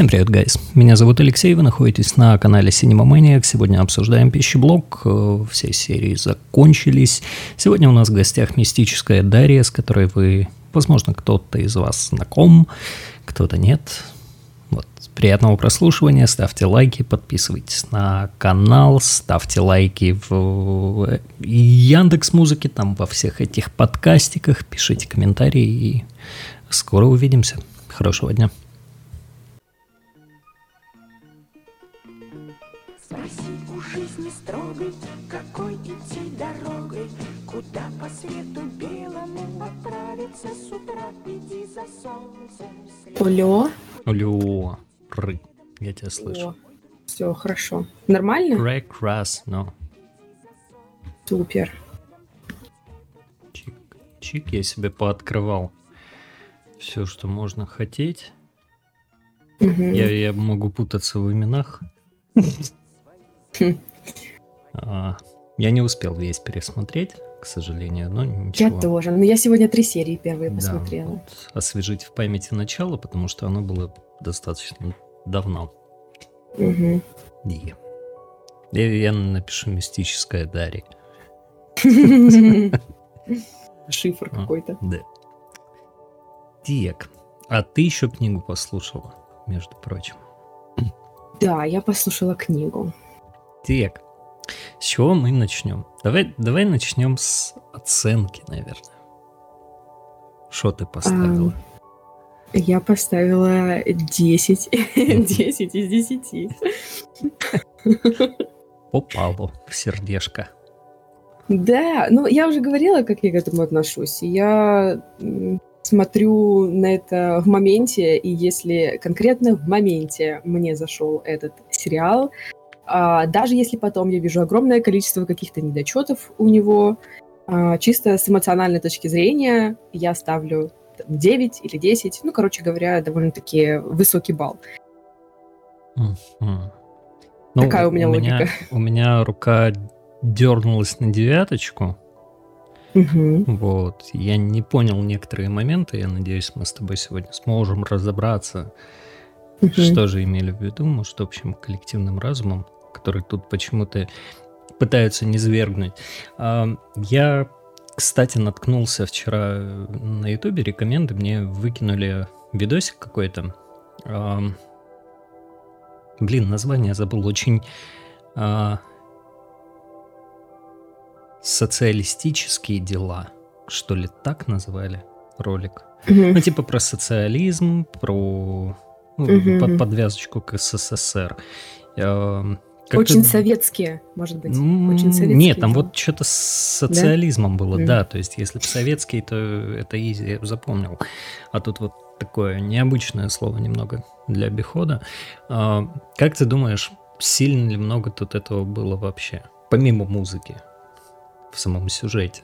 Всем привет, гайс. Меня зовут Алексей, вы находитесь на канале Cinema Maniac. Сегодня обсуждаем пищеблок. Э, все серии закончились. Сегодня у нас в гостях мистическая Дарья, с которой вы, возможно, кто-то из вас знаком, кто-то нет. Вот. Приятного прослушивания, ставьте лайки, подписывайтесь на канал, ставьте лайки в Яндекс Музыке, там во всех этих подкастиках, пишите комментарии и скоро увидимся. Хорошего дня. Олё. Олё. Ры. Я тебя слышу. Все, хорошо. Нормально? Прекрасно. Супер. Чик, чик я себе пооткрывал. Все, что можно хотеть. Угу. Я, я могу путаться в именах. Хм. А, я не успел весь пересмотреть к сожалению, но ничего. Я тоже, но я сегодня три серии первые посмотрела. Да, вот освежить в памяти начало, потому что оно было достаточно давно. Угу. И я, я напишу мистическая Дарья. Шифр какой-то. Да. Диек, а ты еще книгу послушала, между прочим. Да, я послушала книгу. Диек, с чего мы начнем? Давай, давай начнем с оценки, наверное. Что ты поставила? А, я поставила 10. 10 из 10. Попало в сердечко. Да, ну я уже говорила, как я к этому отношусь. Я смотрю на это в моменте, и если конкретно в моменте мне зашел этот сериал, а, даже если потом я вижу огромное количество каких-то недочетов у него, а, чисто с эмоциональной точки зрения я ставлю 9 или 10. Ну, короче говоря, довольно-таки высокий балл. Mm-hmm. Ну, Такая у меня у логика. Меня, у меня рука дернулась на девяточку. Угу. Вот. Я не понял некоторые моменты. Я надеюсь, мы с тобой сегодня сможем разобраться, угу. что же имели в виду, может, общим коллективным разумом который тут почему-то пытаются не свергнуть. Я, кстати, наткнулся вчера на ютубе, рекоменды мне выкинули видосик какой-то. Блин, название забыл. Очень а, социалистические дела, что ли, так назвали ролик. Mm-hmm. Ну, типа про социализм, про ну, mm-hmm. под подвязочку к СССР. Как Очень советские, может быть. Очень советские. Нет, там вот что-то с социализмом да? было, mm. да. То есть, если бы советский, то это изи, я запомнил. А тут вот такое необычное слово немного для обихода. А, как ты думаешь, сильно ли много тут этого было вообще? Помимо музыки в самом сюжете?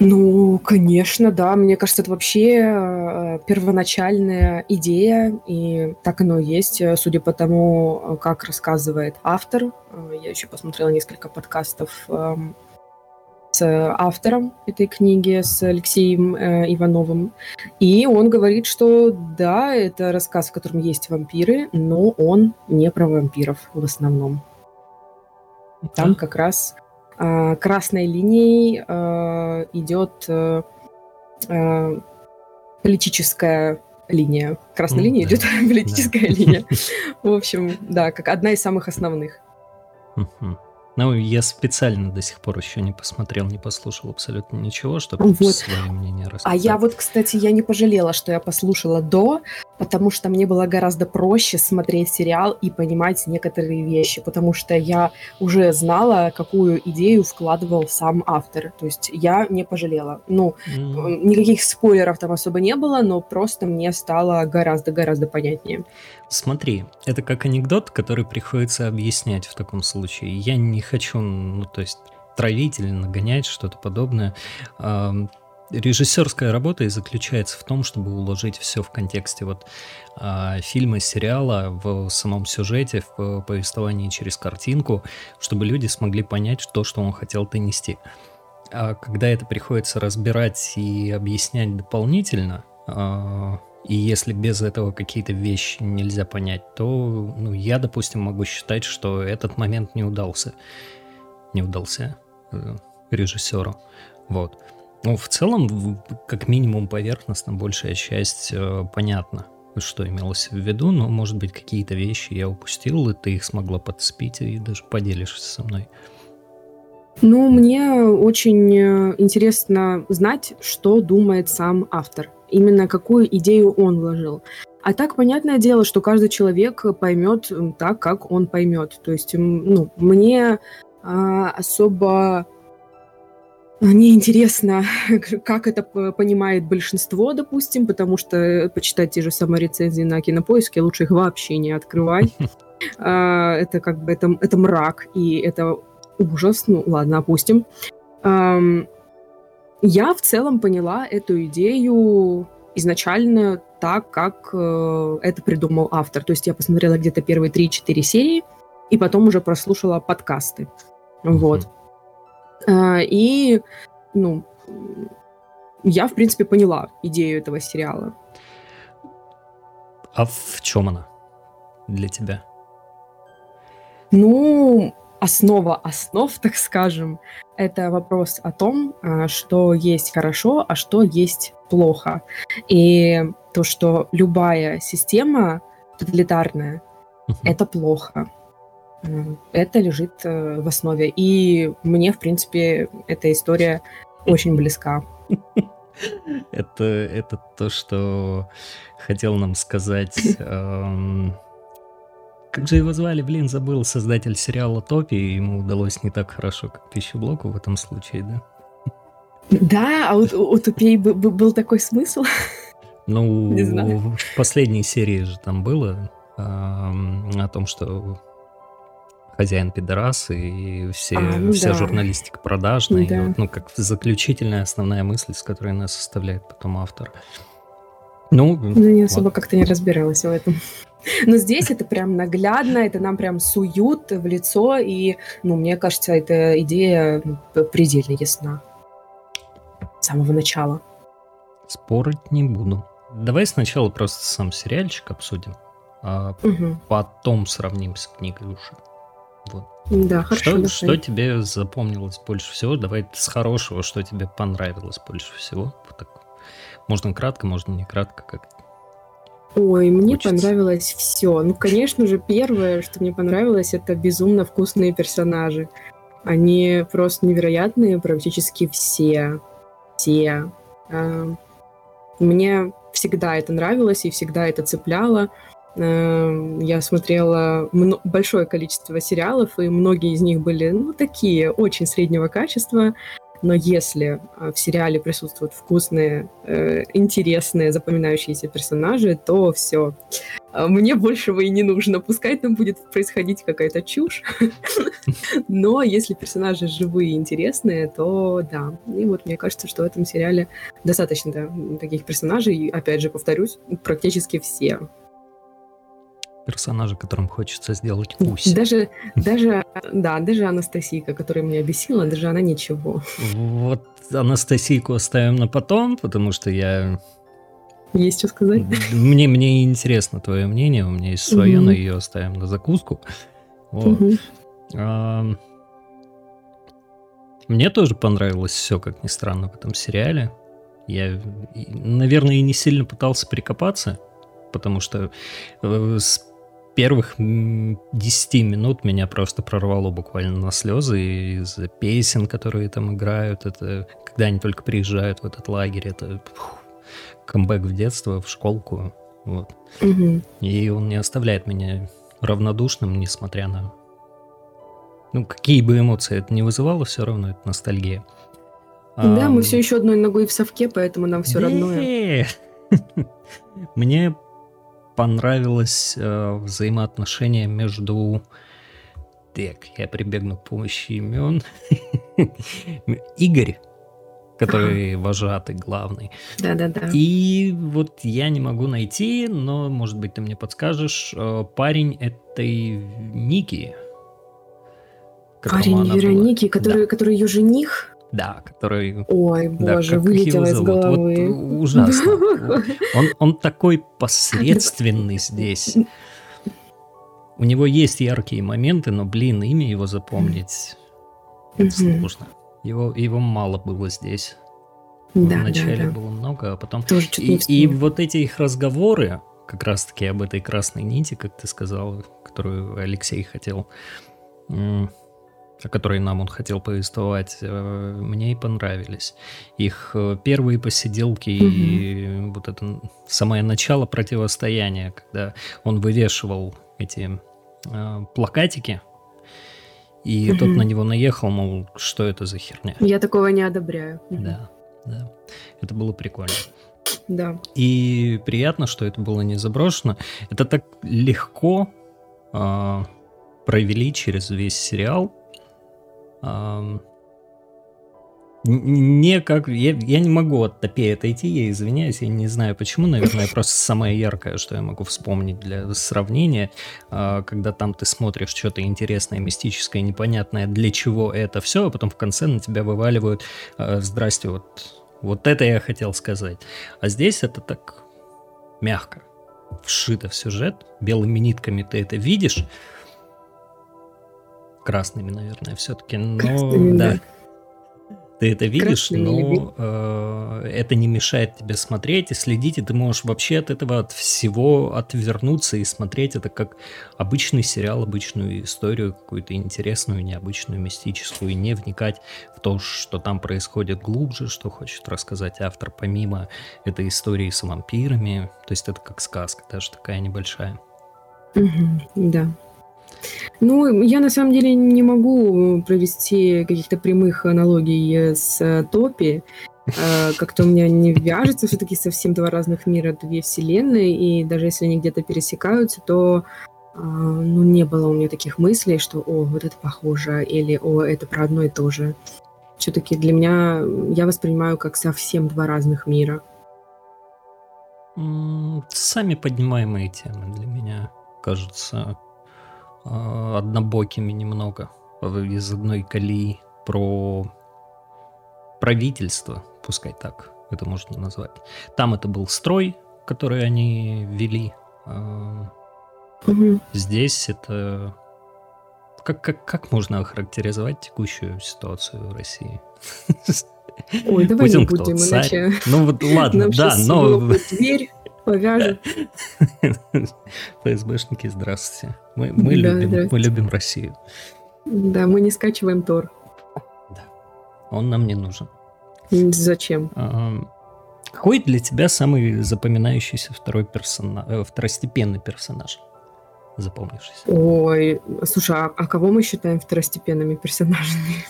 Ну, конечно, да. Мне кажется, это вообще э, первоначальная идея, и так оно и есть, э, судя по тому, э, как рассказывает автор. Я еще посмотрела несколько подкастов эм, с автором этой книги, с Алексеем Ивановым. И он говорит, что да, это рассказ, в котором есть вампиры, но он не про вампиров в основном. Там как раз красной линией а, идет э, а, политическая линия. Красной mm, линией да. идет политическая да. линия. В общем, да, как одна из самых основных. Ну, я специально до сих пор еще не посмотрел, не послушал абсолютно ничего, чтобы вот. свое мнение рассказать. А я вот, кстати, я не пожалела, что я послушала до, потому что мне было гораздо проще смотреть сериал и понимать некоторые вещи, потому что я уже знала, какую идею вкладывал сам автор. То есть я не пожалела. Ну, mm. никаких спойлеров там особо не было, но просто мне стало гораздо-гораздо понятнее. Смотри, это как анекдот, который приходится объяснять в таком случае. Я не хочу, ну, то есть травить или нагонять что-то подобное. Режиссерская работа и заключается в том, чтобы уложить все в контексте вот э, фильма, сериала, в самом сюжете, в повествовании через картинку, чтобы люди смогли понять то, что он хотел донести. А когда это приходится разбирать и объяснять дополнительно, э, И если без этого какие-то вещи нельзя понять, то ну, я, допустим, могу считать, что этот момент не удался. Не удался э, режиссеру. Вот. Ну, в целом, как минимум поверхностно, большая часть э, понятна, что имелось в виду, но, может быть, какие-то вещи я упустил, и ты их смогла подцепить и даже поделишься со мной. Ну, мне очень э, интересно знать, что думает сам автор. Именно какую идею он вложил. А так, понятное дело, что каждый человек поймет так, как он поймет. То есть, ну, мне а, особо мне интересно, как это понимает большинство, допустим, потому что почитать те же самые рецензии на кинопоиске лучше их вообще не открывать. А, это как бы это, это мрак, и это ужас. Ну, ладно, опустим. Я в целом поняла эту идею изначально так, как э, это придумал автор. То есть я посмотрела где-то первые 3-4 серии, и потом уже прослушала подкасты. Вот. А, и, ну, я, в принципе, поняла идею этого сериала. А в чем она для тебя? Ну, основа основ, так скажем, это вопрос о том, а, что есть хорошо, а что есть плохо. И то, что любая система тоталитарная, uh-huh. это плохо это лежит э, в основе. И мне, в принципе, эта история очень близка. Это, это то, что хотел нам сказать... Эм, как же его звали? Блин, забыл. Создатель сериала «Топи». Ему удалось не так хорошо, как пищеблоку в этом случае, да? Да, а у, у Тупей был, был такой смысл? Ну, не знаю. в последней серии же там было э, о том, что хозяин пидорас и все, а, ну вся да. журналистика продажная. Да. И вот, ну, как заключительная основная мысль, с которой нас составляет потом автор. Ну, ну не особо вот. как-то не разбиралась в этом. Но здесь это прям наглядно, это нам прям суют в лицо, и, ну, мне кажется, эта идея предельно ясна с самого начала. Спорить не буду. Давай сначала просто сам сериальчик обсудим, а угу. потом сравним с книгой уже. Вот. Да, хорошо. Что, что тебе запомнилось больше всего? Давай с хорошего, что тебе понравилось больше всего. Так, можно кратко, можно не кратко, как Ой, мне Хочется. понравилось все. Ну, конечно же, первое, что мне понравилось, это безумно вкусные персонажи. Они просто невероятные, практически все. Все. А, мне всегда это нравилось и всегда это цепляло. Эм, я смотрела большое количество сериалов, и многие из них были, ну, такие, очень среднего качества. Но если э, в сериале присутствуют вкусные, э, интересные, запоминающиеся персонажи, то все. А мне большего и не нужно. Пускай там будет происходить какая-то чушь. Но если персонажи живые и интересные, то да. И вот мне кажется, что в этом сериале достаточно таких персонажей. Опять же, повторюсь, практически все персонажа, которым хочется сделать кусь. Даже, даже, да, даже Анастасийка, которая меня бесила, даже она ничего. Вот Анастасийку оставим на потом, потому что я... Есть что сказать? Мне, мне интересно твое мнение, у меня есть свое, угу. но ее оставим на закуску. Вот. Угу. А, мне тоже понравилось все, как ни странно, в этом сериале. Я, наверное, и не сильно пытался прикопаться, потому что э, с первых 10 минут меня просто прорвало буквально на слезы из-за песен, которые там играют. Это когда они только приезжают в этот лагерь, это фух, камбэк в детство, в школку. Вот. Угу. И он не оставляет меня равнодушным, несмотря на... Ну, какие бы эмоции это не вызывало, все равно это ностальгия. Да, а, мы все еще одной ногой в совке, поэтому нам все родное. Мне понравилось э, взаимоотношение между... Так, я прибегну к помощи имен. Игорь, который вожатый, главный. Да-да-да. И вот я не могу найти, но, может быть, ты мне подскажешь, э, парень этой Ники. Парень Вероники, который, да. который ее жених? Да, который... Ой, боже, да, вылетело из головы. Вот, ужасно. Он, он такой посредственный здесь. У него есть яркие моменты, но, блин, имя его запомнить сложно. Его, его мало было здесь. Да, Вначале да, да. было много, а потом... Тоже и, и вот эти их разговоры, как раз-таки об этой красной нити, как ты сказал, которую Алексей хотел, о которой нам он хотел повествовать, э, мне и понравились. Их э, первые посиделки угу. и вот это самое начало противостояния, когда он вывешивал эти э, плакатики, и угу. тот на него наехал, мол, что это за херня. Я такого не одобряю. Да, да. Это было прикольно. Да. И приятно, что это было не заброшено. Это так легко э, провели через весь сериал. Не как... Я, я не могу от топей отойти, я извиняюсь, я не знаю почему, наверное, просто самое яркое, что я могу вспомнить для сравнения, э, когда там ты смотришь что-то интересное, мистическое, непонятное, для чего это все, а потом в конце на тебя вываливают э, «Здрасте, вот вот это я хотел сказать. А здесь это так мягко вшито в сюжет. Белыми нитками ты это видишь. Красными, наверное, все-таки. Но Красными, да. да. Ты это видишь, но э, это не мешает тебе смотреть и следить, и ты можешь вообще от этого от всего отвернуться и смотреть это как обычный сериал, обычную историю, какую-то интересную, необычную, мистическую, и не вникать в то, что там происходит глубже, что хочет рассказать автор, помимо этой истории с вампирами. То есть это как сказка, даже такая небольшая. Угу, да. Ну, я на самом деле не могу провести каких-то прямых аналогий с э, Топи. Э, как-то у меня не вяжется все-таки совсем два разных мира, две вселенные, и даже если они где-то пересекаются, то э, ну, не было у меня таких мыслей, что «О, вот это похоже», или «О, это про одно и то же». Все-таки для меня я воспринимаю как совсем два разных мира. Сами поднимаемые темы для меня кажутся э, однобокими немного из одной колеи про правительство, пускай так это можно назвать. Там это был строй, который они вели. Э, угу. Здесь это как, как, как можно охарактеризовать текущую ситуацию в России? Ой, давай Путин не будем, кто, иначе... Ну вот ладно, да, но... Дверь, повяжет. ФСБшники, здравствуйте. Мы, мы, да, любим, мы любим Россию. Да, мы не скачиваем Тор. Да, он нам не нужен. Зачем? какой для тебя самый запоминающийся второй персонаж, э, второстепенный персонаж? Запомнившийся. Ой, слушай, а, а кого мы считаем второстепенными персонажами?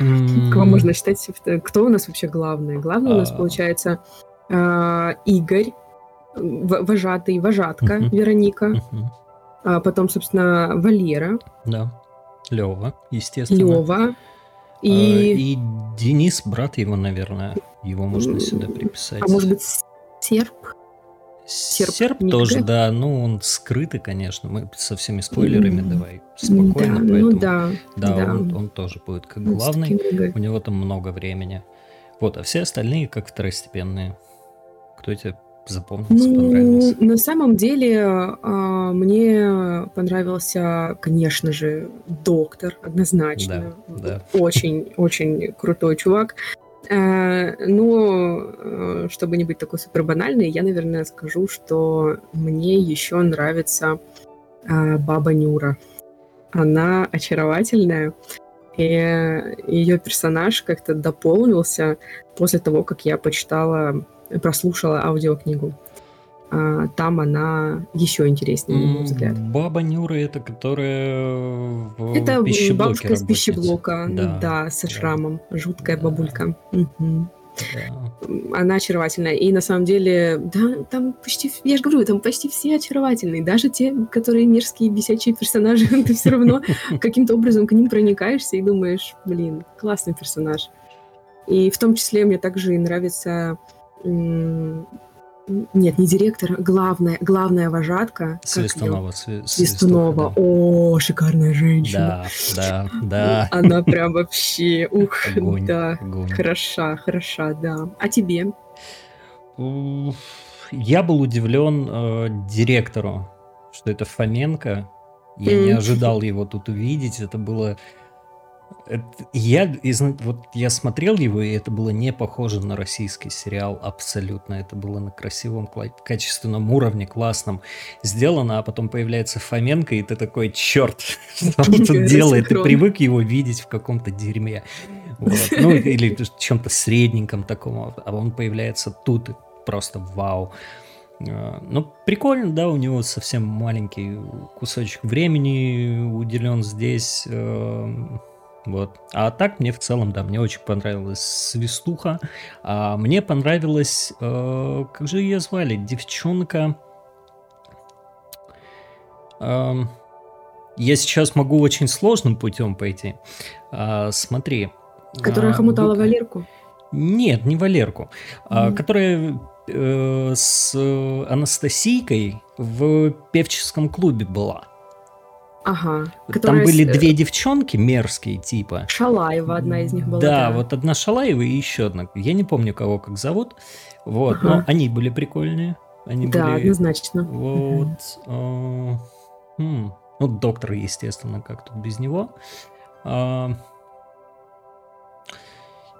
Кого можно считать? Кто у нас вообще главный? Главный у нас, а. получается, а, Игорь, вожатый, вожатка uh-huh. Вероника, uh-huh. А потом, собственно, Валера. Да. Лева, естественно. Лева. И... А, и Денис, брат его, наверное. Его можно сюда приписать. А может быть, Серп? Серп, Серп тоже, да, ну он скрытый, конечно, мы со всеми спойлерами давай спокойно, да, ну поэтому, ну да, да, да. Он, он тоже будет как главный, у него там много времени, вот, а все остальные как второстепенные. Кто тебе запомнился, ну, понравился? На самом деле а, мне понравился, конечно же, доктор, однозначно. Да, да. Очень, очень крутой чувак. А, но, э, чтобы не быть такой супер банальной, я, наверное, скажу, что мне еще нравится а, баба Нюра. Она очаровательная, и ее персонаж как-то дополнился после того, как я почитала прослушала аудиокнигу. А, там она еще интереснее, на мой взгляд. Баба Нюра это которая в Это бабушка из пищеблока, да, да со да. шрамом, жуткая да. бабулька. Угу. Да. Она очаровательная. И на самом деле, да, там почти, я же говорю, там почти все очаровательные. Даже те, которые мерзкие, бесячие персонажи, ты все равно каким-то образом к ним проникаешься и думаешь, блин, классный персонаж. И в том числе мне также и нравится нет, не директор, главная, главная вожатка. Свистунова. Сви, Свистунова. Да. О, шикарная женщина. Да, да, да. Она прям вообще, ух, огонь, да, огонь. хороша, хороша, да. А тебе? Я был удивлен э, директору, что это Фоменко. Я mm. не ожидал его тут увидеть. Это было я, из, вот я смотрел его, и это было не похоже на российский сериал абсолютно. Это было на красивом, качественном уровне, классном сделано, а потом появляется Фоменко, и ты такой, черт, что он тут делает? Ты привык его видеть в каком-то дерьме. Вот. Ну, или чем-то средненьком таком, а он появляется тут, и просто вау. А, ну, прикольно, да, у него совсем маленький кусочек времени уделен здесь. Вот. А так мне в целом, да, мне очень понравилась свистуха. А мне понравилась, э, как же ее звали, девчонка. Э, я сейчас могу очень сложным путем пойти. А, смотри. Которая а, хомутала вы... Валерку? Нет, не Валерку. Mm-hmm. А, которая э, с Анастасийкой в певческом клубе была. Ага. Там были с... две девчонки мерзкие типа. Шалаева одна из них была. Да, да. вот одна Шалаева и еще одна. Я не помню, кого как зовут. Вот, ага. но они были прикольные. Они да, были... однозначно. Вот. Э, хм. Ну, доктор, естественно, как тут без него. А,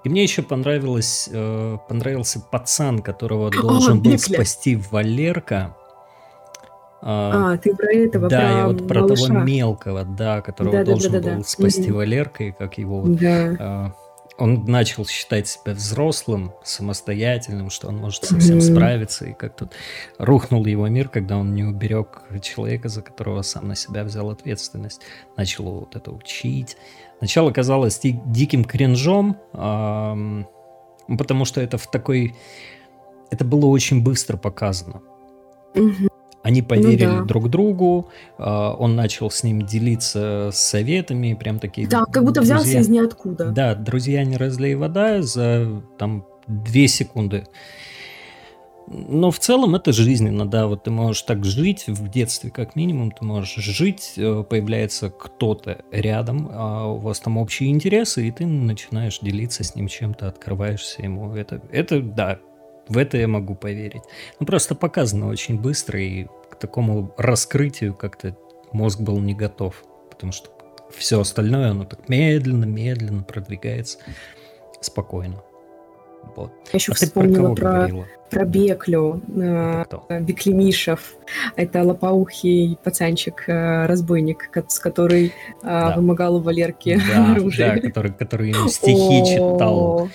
и мне еще понравилось, э, понравился пацан, которого должен О, был спасти Валерка. А, а, ты про этого, Да, про я вот про малыша. того мелкого, да, которого да, должен да, да, был да. спасти угу. Валерка, и как его да. а, он начал считать себя взрослым, самостоятельным, что он может со всем mm справиться, и как тут рухнул его мир, когда он не уберег человека, за которого сам на себя взял ответственность, начал вот это учить. Начало казалось ди- диким кринжом, потому что это в такой... Это было очень быстро показано. mm они поверили ну, да. друг другу, а, он начал с ним делиться советами, прям такие... Да, как будто друзья, взялся из ниоткуда. Да, друзья не разлей вода за там две секунды. Но в целом это жизненно, да, вот ты можешь так жить в детстве, как минимум, ты можешь жить, э, появляется кто-то рядом, а у вас там общие интересы, и ты начинаешь делиться с ним чем-то, открываешься ему. Это, это да, в это я могу поверить. Ну, просто показано очень быстро, и такому раскрытию как-то мозг был не готов, потому что все остальное, оно так медленно-медленно продвигается спокойно. Вот. Я еще а вспомнила про, про, про Беклю, э, Беклемишев. Это лопоухий пацанчик-разбойник, э, с который э, да. вымогал у Валерки да, оружие. Да, который, который ему стихи читал.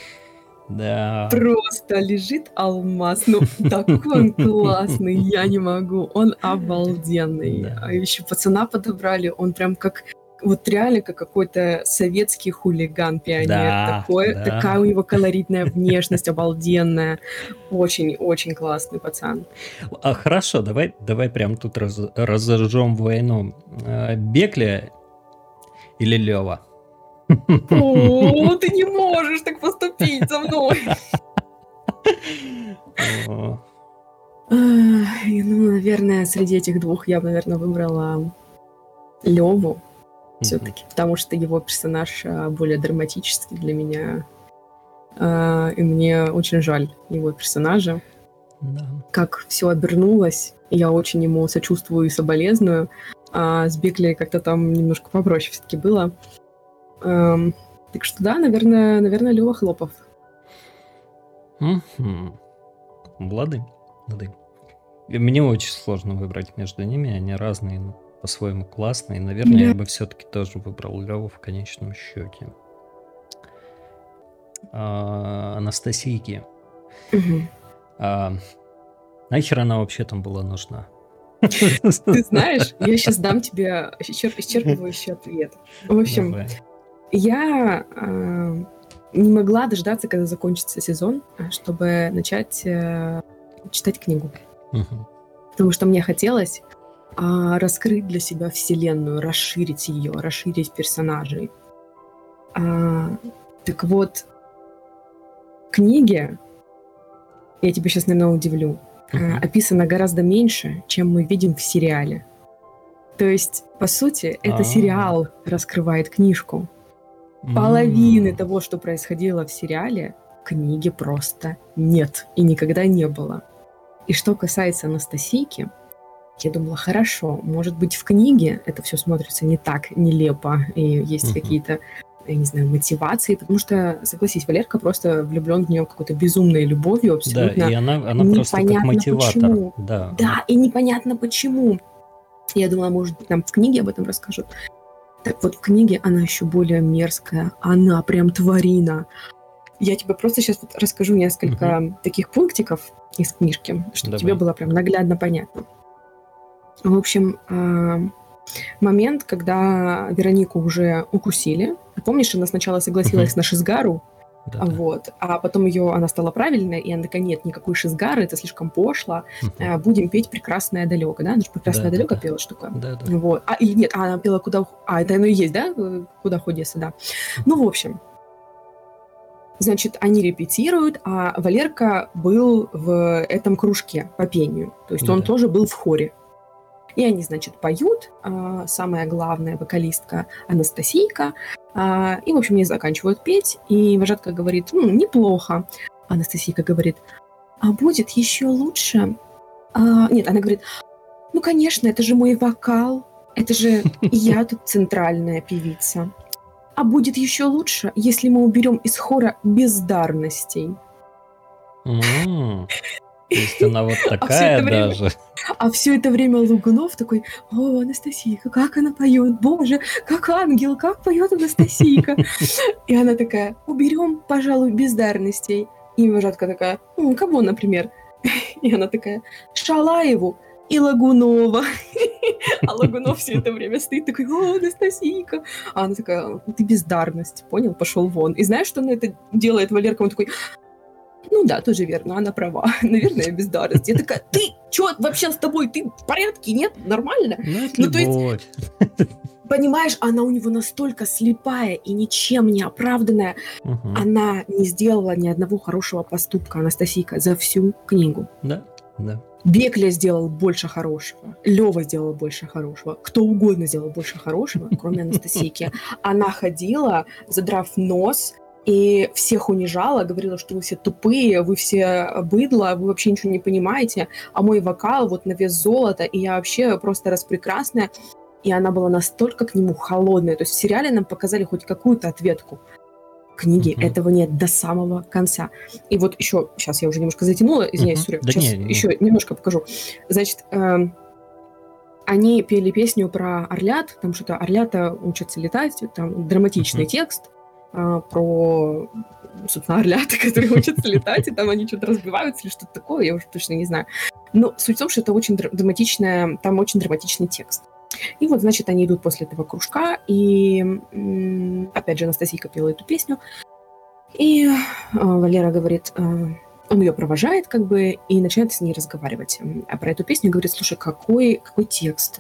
Да. Просто лежит алмаз. Ну, такой он классный, я не могу. Он обалденный. Да. А еще пацана подобрали, он прям как вот реально как какой-то советский хулиган пионер. Да, Такой, да. Такая у него колоритная внешность, обалденная. Очень-очень классный пацан. А, хорошо, давай, давай прям тут раз, разожжем войну. А, Бекля или Лева? О, ты не можешь так поступить со мной. Ну, наверное, среди этих двух я бы, наверное, выбрала Леву все-таки, потому что его персонаж а, более драматический для меня. А, и мне очень жаль его персонажа. Да. Как все обернулось. Я очень ему сочувствую и соболезную. А с Бекли как-то там немножко попроще все-таки было. Эм, так что да, наверное, наверное, Лева Хлопов. Угу. Лады, лады. Мне очень сложно выбрать между ними, они разные, но по-своему классные. Наверное, да. я бы все-таки тоже выбрал Леву в конечном счете. А, Анастасийки. Угу. А, нахер она вообще там была нужна? Ты знаешь, я сейчас дам тебе исчерпывающий ответ. В общем, Давай. Я э, не могла дождаться, когда закончится сезон, а, чтобы начать э, читать книгу. Угу. Потому что мне хотелось э, раскрыть для себя вселенную, расширить ее, расширить персонажей. А, так вот, книги, я тебя сейчас, наверное, удивлю, uh-huh. описано гораздо меньше, чем мы видим в сериале. То есть, по сути, это А-а-а. сериал раскрывает книжку. Половины mm. того, что происходило в сериале, книги просто нет и никогда не было. И что касается Анастасийки, я думала, хорошо, может быть, в книге это все смотрится не так нелепо, и есть uh-huh. какие-то, я не знаю, мотивации, потому что, согласись, Валерка просто влюблен в нее какой-то безумной любовью, абсолютно. Да, и она, она просто как мотиватор. Почему. Да. да, и непонятно почему. Я думала, может быть, нам в книге об этом расскажут. Так вот, в книге она еще более мерзкая. Она прям тварина. Я тебе просто сейчас вот расскажу несколько угу. таких пунктиков из книжки, чтобы Давай. тебе было прям наглядно понятно. В общем, а, момент, когда Веронику уже укусили. Помнишь, она сначала согласилась угу. на шизгару, да, вот. А потом ее, она стала правильной, и она такая, нет, никакой шизгары, это слишком пошло, uh-huh. будем петь «Прекрасное далеко», да? Она же «Прекрасное да, далеко» да, пела штука. Да, да. Вот. А, или нет, а она пела «Куда...» А, это оно и есть, да? «Куда ходится», да. Ну, в общем, Значит, они репетируют, а Валерка был в этом кружке по пению. То есть да. он тоже был в хоре. И они, значит, поют. А, самая главная вокалистка Анастасийка. А, и, в общем, они заканчивают петь. И вожатка говорит, ну, неплохо. Анастасийка говорит, а будет еще лучше? А, нет, она говорит, ну, конечно, это же мой вокал. Это же я тут центральная певица. А будет еще лучше, если мы уберем из хора бездарностей. То есть она вот а такая а даже. Время, а все это время Лугунов такой, о, Анастасийка, как она поет, боже, как ангел, как поет Анастасийка. И она такая, уберем, пожалуй, бездарностей. И вожатка такая, кого, например? И она такая, Шалаеву и Лагунова. А Лагунов все это время стоит такой, о, Анастасийка. А она такая, ты бездарность, понял, пошел вон. И знаешь, что она это делает, Валерка? Он такой, ну да, тоже верно, она права. Наверное, бездарность. Я такая, ты, что вообще с тобой? Ты в порядке? Нет? Нормально? Ну, ну то есть, понимаешь, она у него настолько слепая и ничем не оправданная. Угу. Она не сделала ни одного хорошего поступка, Анастасийка, за всю книгу. Да, да. Бекля сделал больше хорошего, Лева сделал больше хорошего, кто угодно сделал больше хорошего, кроме Анастасийки. Она ходила, задрав нос, и всех унижала, говорила, что вы все тупые, вы все быдло, вы вообще ничего не понимаете, а мой вокал вот на вес золота, и я вообще просто распрекрасная. И она была настолько к нему холодная. То есть в сериале нам показали хоть какую-то ответку. Книге uh-huh. этого нет до самого конца. И вот еще, сейчас я уже немножко затянула, извиняюсь, uh-huh. Суря, да сейчас не, не. еще немножко покажу. Значит, э, они пели песню про орлят, там что-то орлята учатся летать, там драматичный uh-huh. текст. А, про, собственно, орлята, которые учатся летать, и там они что-то разбиваются или что-то такое, я уже точно не знаю. Но суть в том, что это очень драматичная, там очень драматичный текст. И вот, значит, они идут после этого кружка, и опять же Анастасийка пела эту песню, и э, Валера говорит, э, он ее провожает, как бы, и начинает с ней разговаривать а про эту песню, говорит, слушай, какой, какой текст,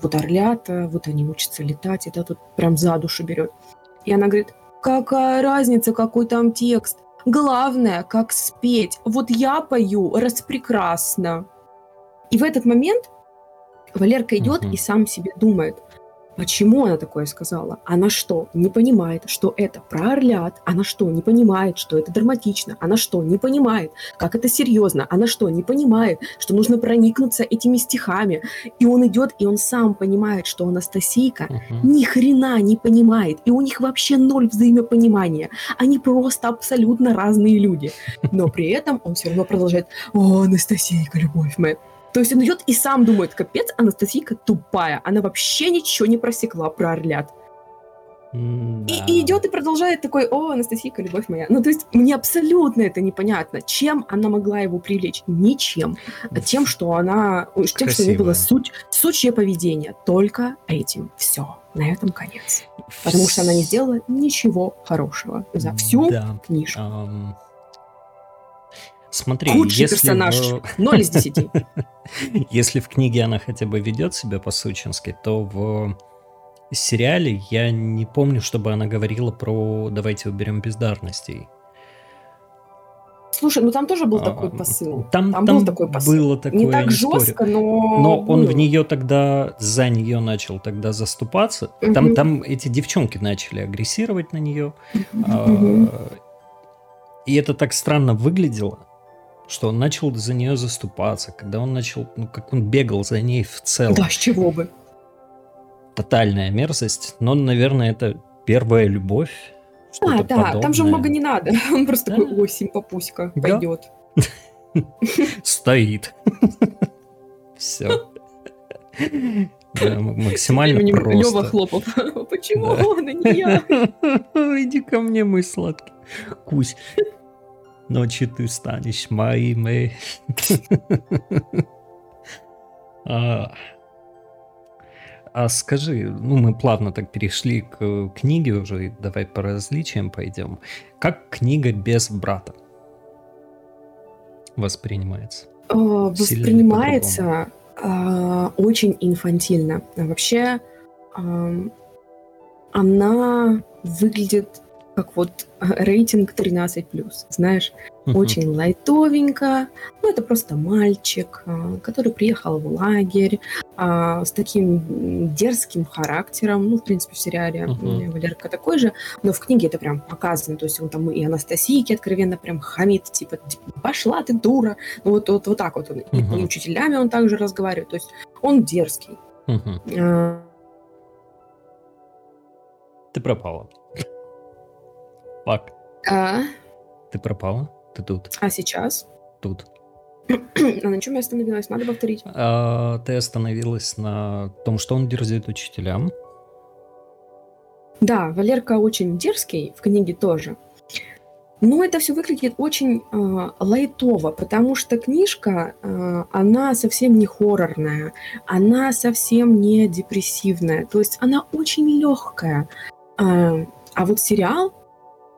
вот орлята, вот они учатся летать, это тут прям за душу берет. И она говорит, Какая разница, какой там текст? Главное, как спеть. Вот я пою распрекрасно. И в этот момент Валерка идет uh-huh. и сам себе думает – Почему она такое сказала? Она что, не понимает, что это про орлят? Она что, не понимает, что это драматично? Она что, не понимает, как это серьезно? Она что, не понимает, что нужно проникнуться этими стихами? И он идет, и он сам понимает, что Анастасийка uh-huh. ни хрена не понимает, и у них вообще ноль взаимопонимания. Они просто абсолютно разные люди. Но при этом он все равно продолжает «О, Анастасийка, любовь моя!» То есть он идет и сам думает, капец, Анастасийка тупая, она вообще ничего не просекла про орлят. Mm, и, и идет и продолжает такой, о, Анастасийка, любовь моя. Ну, то есть мне абсолютно это непонятно. Чем она могла его привлечь? Ничем. Тем, что она... Тем, что у нее было суть, сучье поведение. Только этим. Все. На этом конец. Потому что она не сделала ничего хорошего за всю да. книжку. Um... Смотри, Худший если персонаж. В... 0 из 10. Если в книге она хотя бы ведет себя по-сучински, то в сериале я не помню, чтобы она говорила про «давайте уберем бездарностей». Слушай, ну там тоже был такой посыл. Там, там, там был такой посыл. Было такое, не так жестко, но. Но было. он в нее тогда за нее начал тогда заступаться. Угу. Там, там эти девчонки начали агрессировать на нее. Угу. А, и это так странно выглядело, что он начал за нее заступаться, когда он начал, ну как он бегал за ней в целом. Да, с чего бы. Тотальная мерзость, но, наверное, это первая любовь а, да, подобное. там же много не надо. Он просто да. такой, ой, симпапуська, да? пойдет. Стоит. Все. Да, максимально просто. Лева хлопал. Почему он, а не я? Иди ко мне, мой сладкий. Кусь. Ночью ты станешь моим. а, а скажи, ну мы плавно так перешли к книге уже, давай по различиям пойдем. Как книга без брата воспринимается? Э, воспринимается э, очень инфантильно. Вообще э, она выглядит как вот рейтинг 13+, знаешь, uh-huh. очень лайтовенько. Ну, это просто мальчик, а, который приехал в лагерь а, с таким дерзким характером. Ну, в принципе, в сериале uh-huh. Валерка такой же, но в книге это прям показано. То есть он там и Анастасийке откровенно прям хамит, типа, типа пошла ты, дура. Ну, вот, вот, вот так вот он. Uh-huh. И учителями он также разговаривает. То есть он дерзкий. Uh-huh. А... Ты пропала. Фак. А? Ты пропала? Ты тут? А сейчас? Тут. а на чем я остановилась? Надо повторить. А, ты остановилась на том, что он дерзит учителям. Да, Валерка очень дерзкий, в книге тоже. Но это все выглядит очень э, лайтово, потому что книжка, э, она совсем не хоррорная, она совсем не депрессивная, то есть она очень легкая. Э, а вот сериал,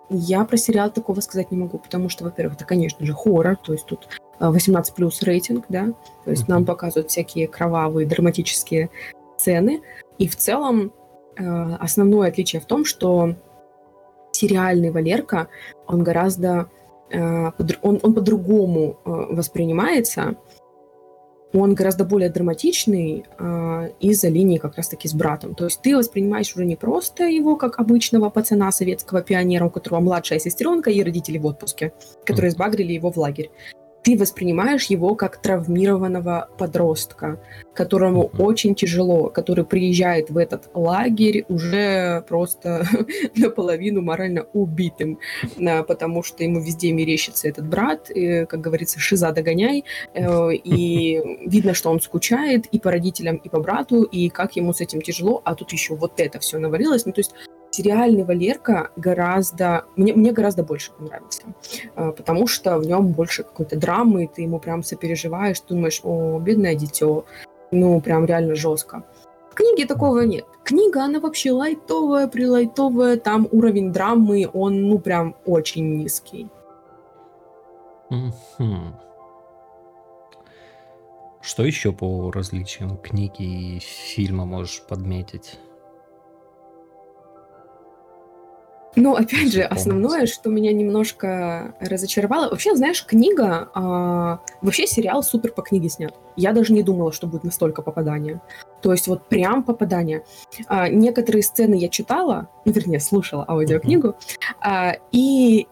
я про сериал такого сказать не могу, потому что, во-первых, это, конечно же, хоррор, то есть тут 18 э, плюс рейтинг, да, то есть mm-hmm. нам показывают всякие кровавые, драматические сцены. И в целом э, основное отличие в том, что сериальный Валерка, он гораздо, э, он, он по-другому воспринимается, он гораздо более драматичный э, из-за линии как раз-таки с братом. То есть ты воспринимаешь уже не просто его как обычного пацана, советского пионера, у которого младшая сестренка и родители в отпуске, которые сбагрили его в лагерь ты воспринимаешь его как травмированного подростка, которому mm-hmm. очень тяжело, который приезжает в этот лагерь уже просто наполовину морально убитым, потому что ему везде мерещится этот брат, и, как говорится, шиза догоняй, э, и видно, что он скучает и по родителям, и по брату, и как ему с этим тяжело, а тут еще вот это все навалилось, ну то есть сериальный Валерка гораздо... Мне, мне гораздо больше понравился, а, потому что в нем больше какой-то драмы, ты ему прям сопереживаешь, думаешь, о, бедное дитё, ну, прям реально жестко. В книге такого нет. Книга, она вообще лайтовая, прилайтовая, там уровень драмы, он, ну, прям очень низкий. Что еще по различиям книги и фильма можешь подметить? Но опять же, основное, что меня немножко разочаровало, вообще, знаешь, книга, а, вообще сериал супер по книге снят. Я даже не думала, что будет настолько попадание. То есть вот прям попадание. А, некоторые сцены я читала, ну, вернее, слушала аудиокнигу, mm-hmm. а, и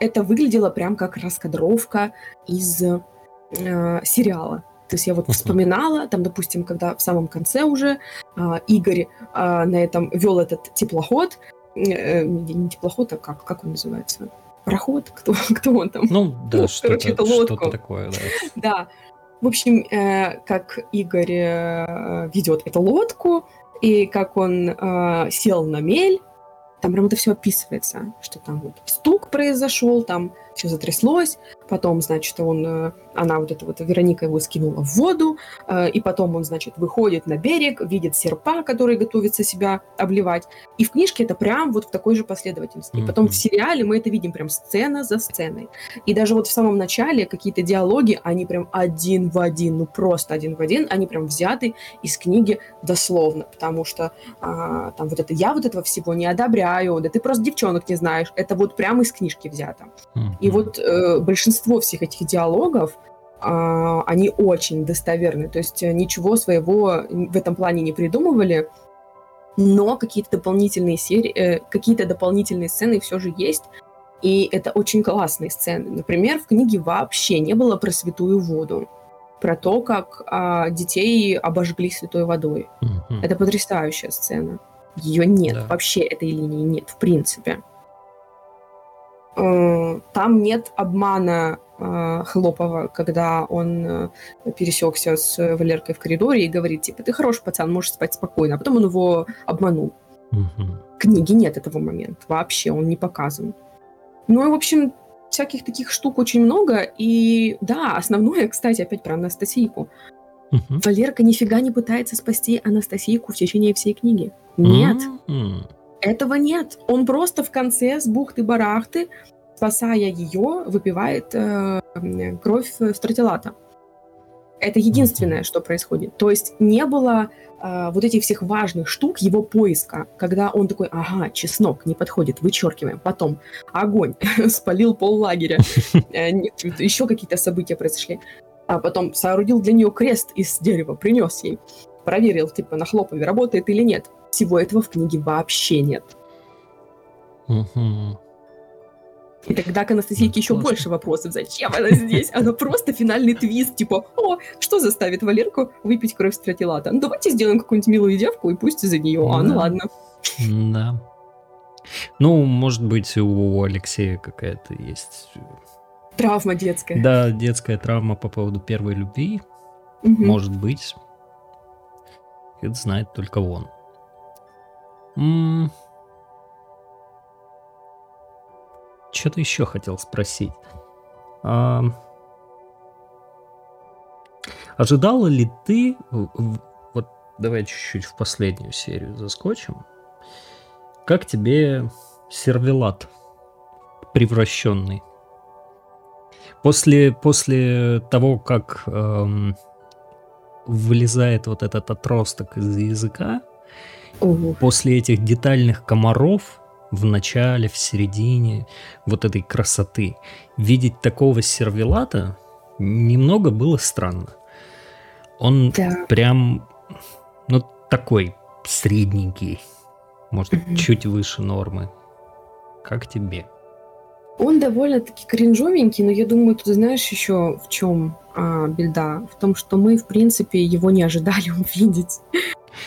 это выглядело прям как раскадровка из а, сериала. То есть я вот вспоминала, там, допустим, когда в самом конце уже а, Игорь а, на этом вел этот теплоход, Э, не теплоход, а как, как он называется? Пароход? Кто, кто он там? Ну, да, ну, что-то, короче, это лодку. что-то такое, да. да. В общем, э, как Игорь э, ведет эту лодку, и как он э, сел на мель, там прям это все описывается, что там вот стук произошел, там все затряслось, потом, значит, он э, она вот эта вот Вероника его скинула в воду, э, и потом он, значит, выходит на берег, видит серпа, который готовится себя обливать. И в книжке это прям вот в такой же последовательности. И потом в сериале мы это видим прям сцена за сценой. И даже вот в самом начале какие-то диалоги, они прям один в один, ну просто один в один, они прям взяты из книги дословно, потому что а, там вот это я вот этого всего не одобряю, да ты просто девчонок не знаешь, это вот прямо из книжки взято. И вот э, большинство всех этих диалогов, а, они очень достоверны. То есть э, ничего своего в этом плане не придумывали, но какие-то дополнительные серии, э, какие-то дополнительные сцены все же есть. И это очень классные сцены. Например, в книге вообще не было про святую воду, про то, как а, детей обожгли святой водой. Mm-hmm. Это потрясающая сцена. Ее нет, да. вообще этой линии нет, в принципе. Э, там нет обмана э, Хлопова, когда он э, пересекся с Валеркой в коридоре и говорит, типа, ты хороший пацан, можешь спать спокойно. А потом он его обманул. Угу. В книге нет этого момента. Вообще он не показан. Ну и, в общем, всяких таких штук очень много. И да, основное, кстати, опять про Анастасийку. Угу. Валерка нифига не пытается спасти Анастасийку в течение всей книги. Нет. Угу. Этого нет. Он просто в конце с бухты-барахты, спасая ее, выпивает э, кровь стратилата. Это единственное, что происходит. То есть не было э, вот этих всех важных штук его поиска, когда он такой, ага, чеснок не подходит, вычеркиваем. Потом огонь, спалил пол лагеря, э, еще какие-то события произошли. А потом соорудил для нее крест из дерева, принес ей, проверил, типа, на хлопове работает или нет. Всего этого в книге вообще нет. Угу. И тогда к Анастасийке еще классно. больше вопросов. Зачем она здесь? Она просто финальный твист, типа, о, что заставит Валерку выпить кровь стратилата? Ну, давайте сделаем какую-нибудь милую девку и пусть за нее. А, ну ладно. Да. Ну, может быть, у Алексея какая-то есть... Э, травма детская. Да, детская травма по поводу первой любви. Угу. Может быть. Это знает только он. Что-то еще хотел спросить. А... Ожидала ли ты, вот давай чуть-чуть в последнюю серию заскочим, как тебе сервелат превращенный? После, после того, как эм, вылезает вот этот отросток из языка, Угу. После этих детальных комаров в начале, в середине вот этой красоты, видеть такого сервелата немного было странно. Он да. прям, ну, такой средненький, может, угу. чуть выше нормы. Как тебе? Он довольно-таки кринжовенький, но я думаю, ты знаешь еще в чем а, беда? В том, что мы, в принципе, его не ожидали увидеть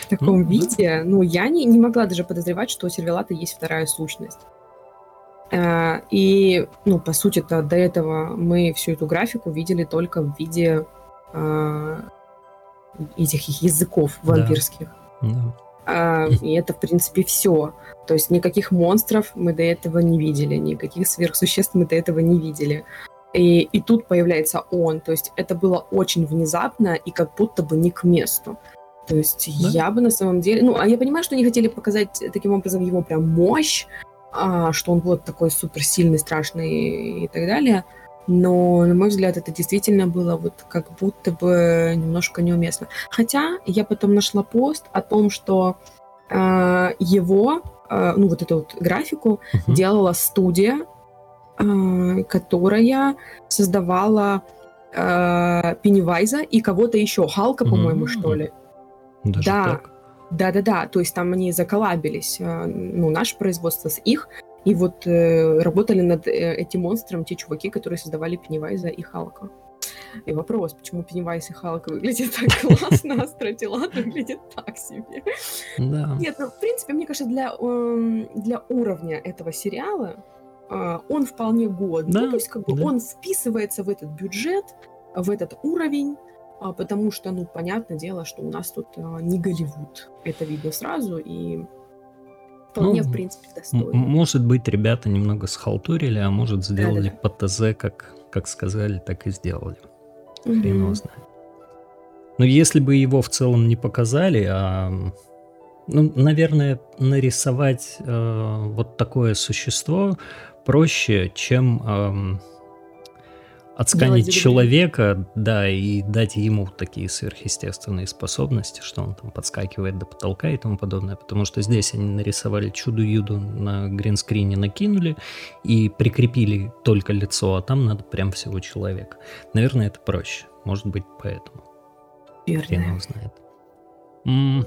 в таком ну, виде. Ну, я не, не могла даже подозревать, что у сервелата есть вторая сущность. А, и, ну, по сути-то, до этого мы всю эту графику видели только в виде а, этих языков вампирских. Да. Да. А, и это, в принципе, все. То есть никаких монстров мы до этого не видели, никаких сверхсуществ мы до этого не видели. И, и тут появляется он. То есть это было очень внезапно и как будто бы не к месту. То есть да? я бы на самом деле... Ну, а я понимаю, что они хотели показать таким образом его прям мощь, а, что он вот такой суперсильный, страшный и так далее. Но, на мой взгляд, это действительно было вот как будто бы немножко неуместно. Хотя я потом нашла пост о том, что э, его, э, ну вот эту вот графику uh-huh. делала студия, э, которая создавала э, Пеннивайза и кого-то еще, Халка, по-моему, uh-huh. что ли. Даже да, так? да, да, да. То есть там они заколабились, э, ну, наше производство с их, и вот э, работали над э, этим монстром те чуваки, которые создавали Пеннивайза и Халка. И вопрос, почему Пеннивайз и Халк выглядят так классно, а Стратилат выглядит так себе. Да. Нет, ну, в принципе, мне кажется, для, эм, для уровня этого сериала э, он вполне годный. Да, ну, то есть, как бы да. он вписывается в этот бюджет, в этот уровень, а, потому что, ну, понятное дело, что у нас тут а, не Голливуд. Это видно сразу, и вполне, ну, в принципе, достойно. Может быть, ребята немного схалтурили, а может, сделали да, да, по ТЗ, как, как сказали, так и сделали. Хрен его знает. Но если бы его в целом не показали, а ну, наверное, нарисовать э, вот такое существо проще, чем э, отсканить человека, да, и дать ему такие сверхъестественные способности, что он там подскакивает до потолка и тому подобное, потому что здесь они нарисовали чудо-юду на гринскрине, накинули и прикрепили только лицо, а там надо прям всего человека. Наверное, это проще. Может быть, поэтому. Верно. Хрен знает. М-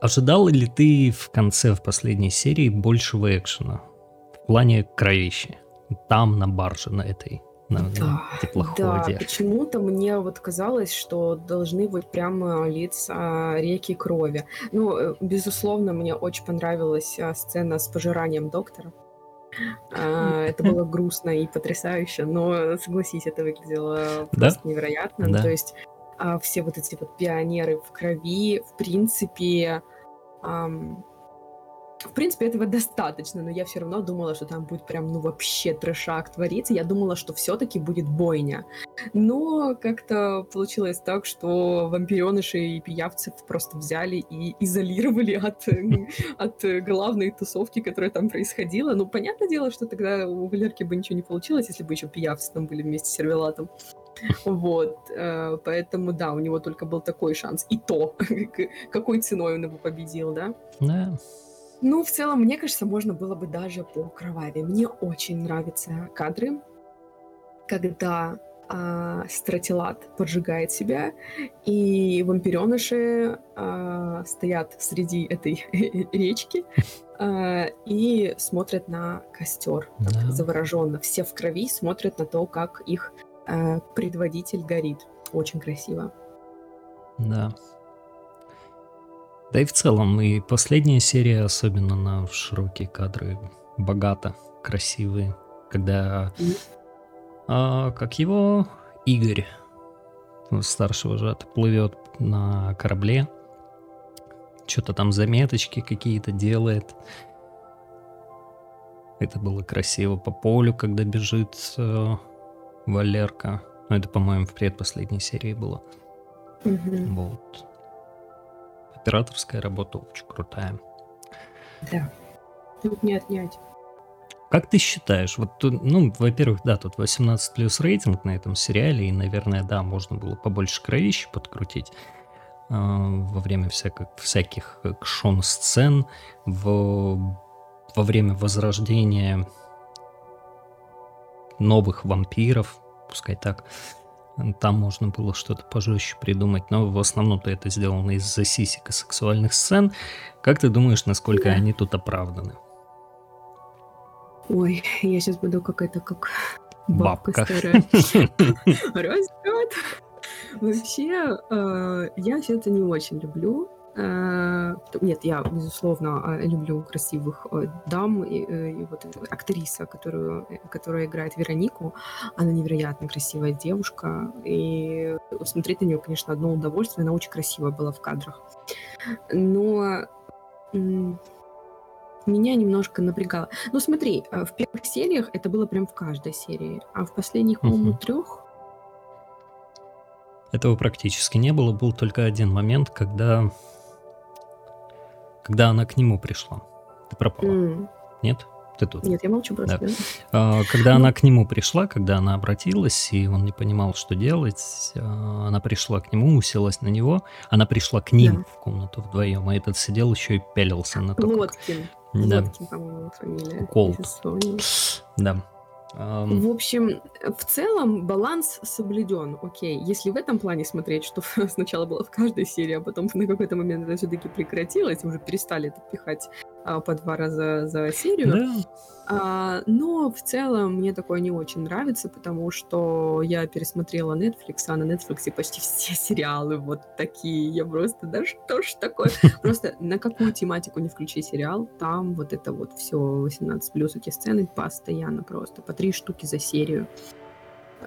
Ожидал ли ты в конце, в последней серии, большего экшена? В плане кровищи? Там, на барже, на этой, на, да, на теплоходе. Да, почему-то мне вот казалось, что должны быть прямо лица реки крови. Ну, э, безусловно, мне очень понравилась а, сцена с пожиранием доктора. А, это было грустно и потрясающе, но согласись, это выглядело просто да? невероятно. Да. То есть а, все вот эти вот пионеры в крови, в принципе, в принципе, этого достаточно, но я все равно думала, что там будет прям, ну, вообще трешак твориться. Я думала, что все-таки будет бойня. Но как-то получилось так, что вампиреныши и пиявцев просто взяли и изолировали от, от главной тусовки, которая там происходила. Ну, понятное дело, что тогда у Валерки бы ничего не получилось, если бы еще пиявцы там были вместе с сервелатом. Вот, э, поэтому, да, у него только был такой шанс. И то, какой ценой он его победил, да? Да. Ну, в целом, мне кажется, можно было бы даже по кроваве. Мне очень нравятся кадры, когда а, стратилат поджигает себя, и вампиреныши а, стоят среди этой речки а, и смотрят на костер да. завороженно. Все в крови смотрят на то, как их а, предводитель горит. Очень красиво. Да. Да и в целом, и последняя серия, особенно на широкие кадры, богато, красивые. Когда, а, как его, Игорь, старшего вожатый, плывет на корабле, что-то там заметочки какие-то делает. Это было красиво по полю, когда бежит э, Валерка. Ну, это, по-моему, в предпоследней серии было. Угу. Вот. Операторская работа очень крутая. Да. Тут не отнять. Как ты считаешь, вот, ну, во-первых, да, тут 18 плюс рейтинг на этом сериале, и, наверное, да, можно было побольше кровищи подкрутить э, во время всяких, всяких экшон-сцен, в, во время возрождения новых вампиров, пускай так. Там можно было что-то пожестче придумать, но в основном-то это сделано из-за сисек и сексуальных сцен. Как ты думаешь, насколько да. они тут оправданы? Ой, я сейчас буду какая-то как бабка, бабка. старая. Растет. Вообще, э, я все это не очень люблю. Э, нет, я, безусловно, э, люблю красивых э, дам. И, и вот актриса, которую, которая играет Веронику, она невероятно красивая девушка. И смотреть на нее, конечно, одно удовольствие. Она очень красивая была в кадрах. Но меня немножко напрягало. Ну, смотри, в первых сериях это было прям в каждой серии, а в последних, по-моему, трех этого практически не было. Был только один момент, когда когда она к нему пришла. Ты пропала? Mm. Нет? Ты тут? Нет, я молчу просто. Да. А, когда она к нему пришла, когда она обратилась, и он не понимал, что делать, а, она пришла к нему, уселась на него, она пришла к ним да. в комнату вдвоем, а этот сидел еще и пялился на то, Лоткин. Как... Да. Лоткин, по-моему, фамилия. Колд. Да. В общем, в целом баланс соблюден. Окей, если в этом плане смотреть, что сначала было в каждой серии, а потом на какой-то момент это все-таки прекратилось, уже перестали это пихать по два раза за серию. Да. А, но в целом мне такое не очень нравится, потому что я пересмотрела Netflix, а на Netflix почти все сериалы вот такие. Я просто, да что ж такое? Просто на какую тематику не включи сериал, там вот это вот все 18 плюс эти сцены постоянно просто, по три штуки за серию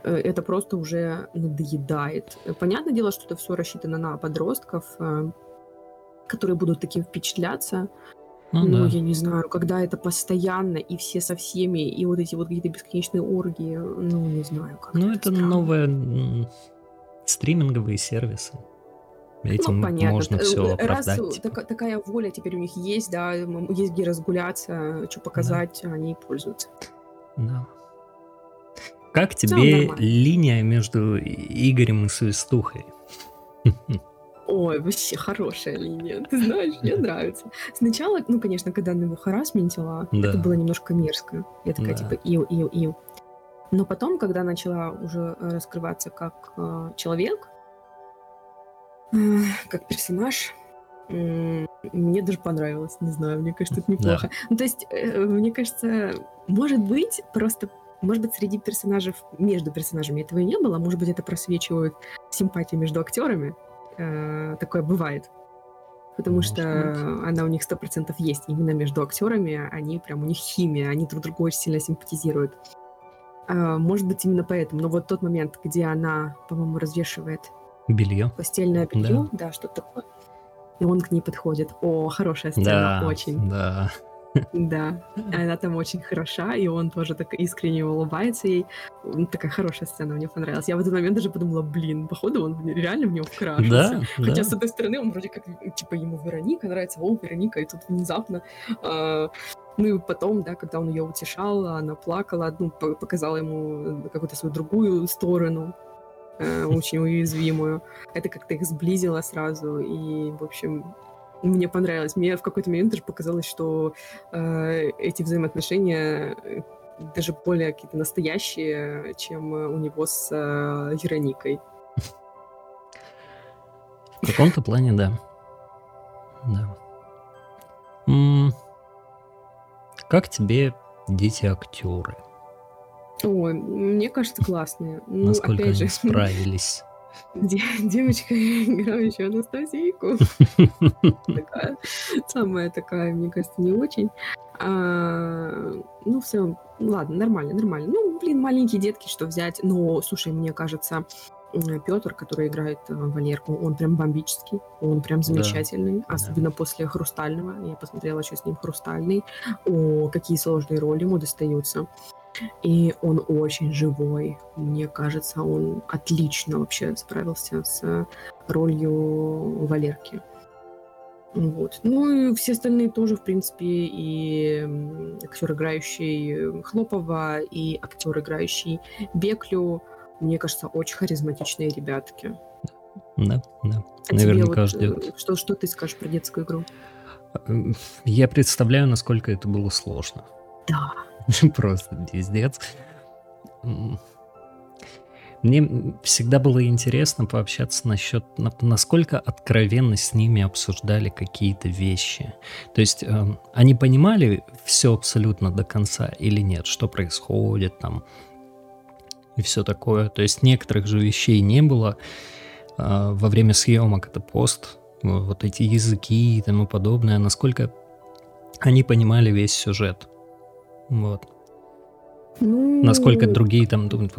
э, это просто уже надоедает. Понятное дело, что это все рассчитано на подростков, э, которые будут таким впечатляться, Ну, ну да. я не знаю, когда это постоянно, и все со всеми, и вот эти вот какие-то бесконечные оргии, ну, не знаю. Как ну, это, это новые стриминговые сервисы. Этим ну, понятно. можно все э, оправдать. Раз типа. так, такая воля теперь у них есть, да, есть где разгуляться, что показать, да. они пользуются. Да. Как тебе линия между Игорем и Свистухой? Ой, вообще хорошая линия, ты знаешь, мне нравится. Сначала, ну, конечно, когда она его харасментила, да. это было немножко мерзко. Я такая, да. типа, ил, ил, ил. Но потом, когда начала уже раскрываться как э, человек, э, как персонаж, э, мне даже понравилось, не знаю, мне кажется, это неплохо. Да. Ну, то есть, э, мне кажется, может быть, просто может быть, среди персонажей, между персонажами этого и не было, может быть, это просвечивает симпатию между актерами, э, такое бывает. Потому Может что быть. она у них сто процентов есть. Именно между актерами они прям у них химия, они друг другу очень сильно симпатизируют. Э, может быть, именно поэтому. Но вот тот момент, где она, по-моему, развешивает белье. Постельное белье, да, да что-то такое. И он к ней подходит. О, хорошая сцена, да, очень. Да. Да, она там очень хороша, и он тоже так искренне улыбается ей. Такая хорошая сцена, мне понравилась. Я в этот момент даже подумала, блин, походу он реально в него вкрашился. Да, Хотя, да. с одной стороны, он вроде как, типа, ему Вероника нравится, о, Вероника, и тут внезапно... Э, ну и потом, да, когда он ее утешал, она плакала, ну, показала ему какую-то свою другую сторону, э, очень уязвимую. Это как-то их сблизило сразу, и, в общем, мне понравилось. Мне в какой-то момент даже показалось, что э, эти взаимоотношения э, даже более какие-то настоящие, чем у него с э, Вероникой. В каком-то плане, да. Да. Как тебе дети-актеры? Ой, мне кажется, классные. Ну, Насколько опять они же, справились? Девочка, играющая Анастасийку. такая, самая такая, мне кажется, не очень. А, ну, в целом, ладно, нормально, нормально. Ну, блин, маленькие детки, что взять. Но, слушай, мне кажется, Петр, который играет э, Валерку, он прям бомбический, он прям замечательный, да. особенно да. после Хрустального. Я посмотрела, что с ним Хрустальный. О, какие сложные роли ему достаются. И он очень живой. Мне кажется, он отлично вообще справился с ролью Валерки. Вот. Ну и все остальные тоже, в принципе, и актер, играющий Хлопова, и актер, играющий Беклю, мне кажется, очень харизматичные ребятки. Да, да. А Наверняка тебе вот, ждет. Что, что ты скажешь про детскую игру? Я представляю, насколько это было сложно. Да. Просто пиздец. Мне всегда было интересно пообщаться насчет, насколько откровенно с ними обсуждали какие-то вещи. То есть э, они понимали все абсолютно до конца или нет, что происходит там и все такое. То есть некоторых же вещей не было э, во время съемок, это пост, вот эти языки и тому подобное, насколько они понимали весь сюжет. Вот. Ну... Насколько другие там думают.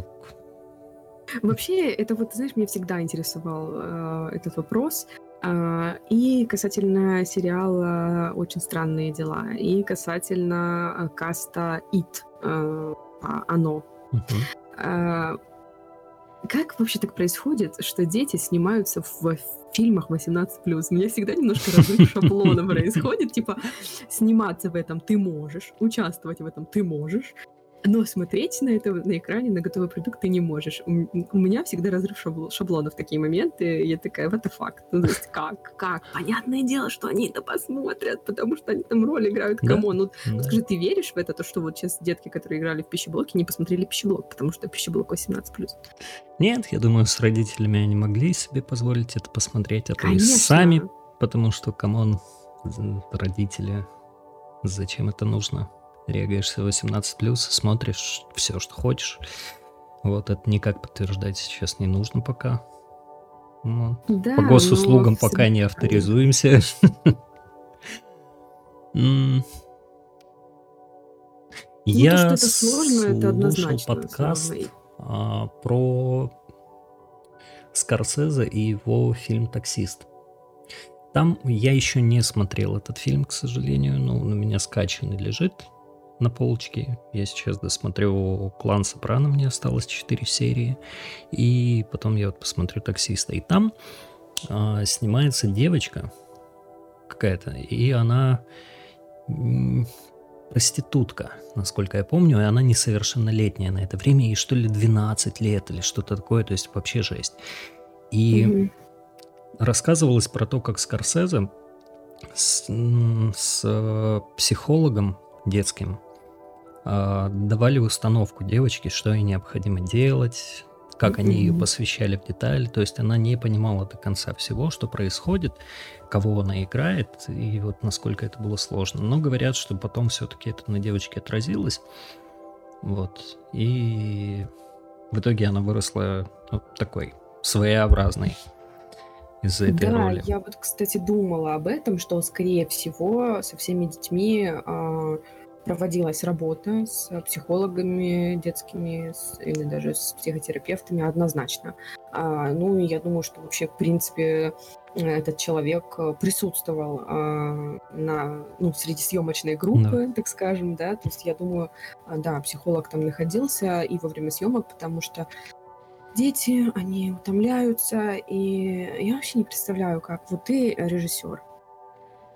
Вообще, это вот, знаешь, меня всегда интересовал э, этот вопрос. Э, и касательно сериала «Очень странные дела», и касательно э, каста «Ит», э, «Оно». Uh-huh. Э, как вообще так происходит, что дети снимаются в фильмах 18+. У меня всегда немножко разрыв шаблона происходит. Типа, сниматься в этом ты можешь, участвовать в этом ты можешь, но смотреть на это на экране, на готовый продукт ты не можешь. У, у меня всегда разрыв шабло, шаблонов в такие моменты. Я такая, what the fuck? Ну, то есть как? Как? Понятное дело, что они это посмотрят, потому что они там роль играют. Кому? Да? Ну, да. скажи, ты веришь в это, то, что вот сейчас детки, которые играли в пищеблоке, не посмотрели пищеблок, потому что пищеблок 18+. Нет, я думаю, с родителями они могли себе позволить это посмотреть, а то и сами, потому что, come on, родители, зачем это нужно? Регаешься 18+, смотришь все, что хочешь. Вот это никак подтверждать сейчас не нужно пока. Вот. Да, По госуслугам пока не авторизуемся. Ну, Я слушал подкаст а, про Скорсезе и его фильм «Таксист». Там я еще не смотрел этот фильм, к сожалению, но он у меня скачанный лежит на полочке. Я сейчас досмотрю «Клан Сопрано», мне осталось 4 серии. И потом я вот посмотрю «Таксиста». И там а, снимается девочка какая-то, и она проститутка, насколько я помню, и она несовершеннолетняя на это время, ей что ли 12 лет или что-то такое, то есть вообще жесть. И mm-hmm. рассказывалось про то, как Скорсезе с, с э, психологом детским э, давали установку девочке, что ей необходимо делать, как они ее посвящали в детали, то есть она не понимала до конца всего, что происходит, кого она играет, и вот насколько это было сложно. Но говорят, что потом все-таки это на девочке отразилось, вот, и в итоге она выросла вот такой своеобразной из-за этой да, роли. я вот, кстати, думала об этом, что, скорее всего, со всеми детьми э, проводилась работа с психологами детскими с, или даже с психотерапевтами однозначно. А, ну, я думаю, что вообще, в принципе, этот человек присутствовал а, на, ну, среди съемочной группы, да. так скажем, да, то есть я думаю, а, да, психолог там находился и во время съемок, потому что дети, они утомляются, и я вообще не представляю, как вот ты режиссер,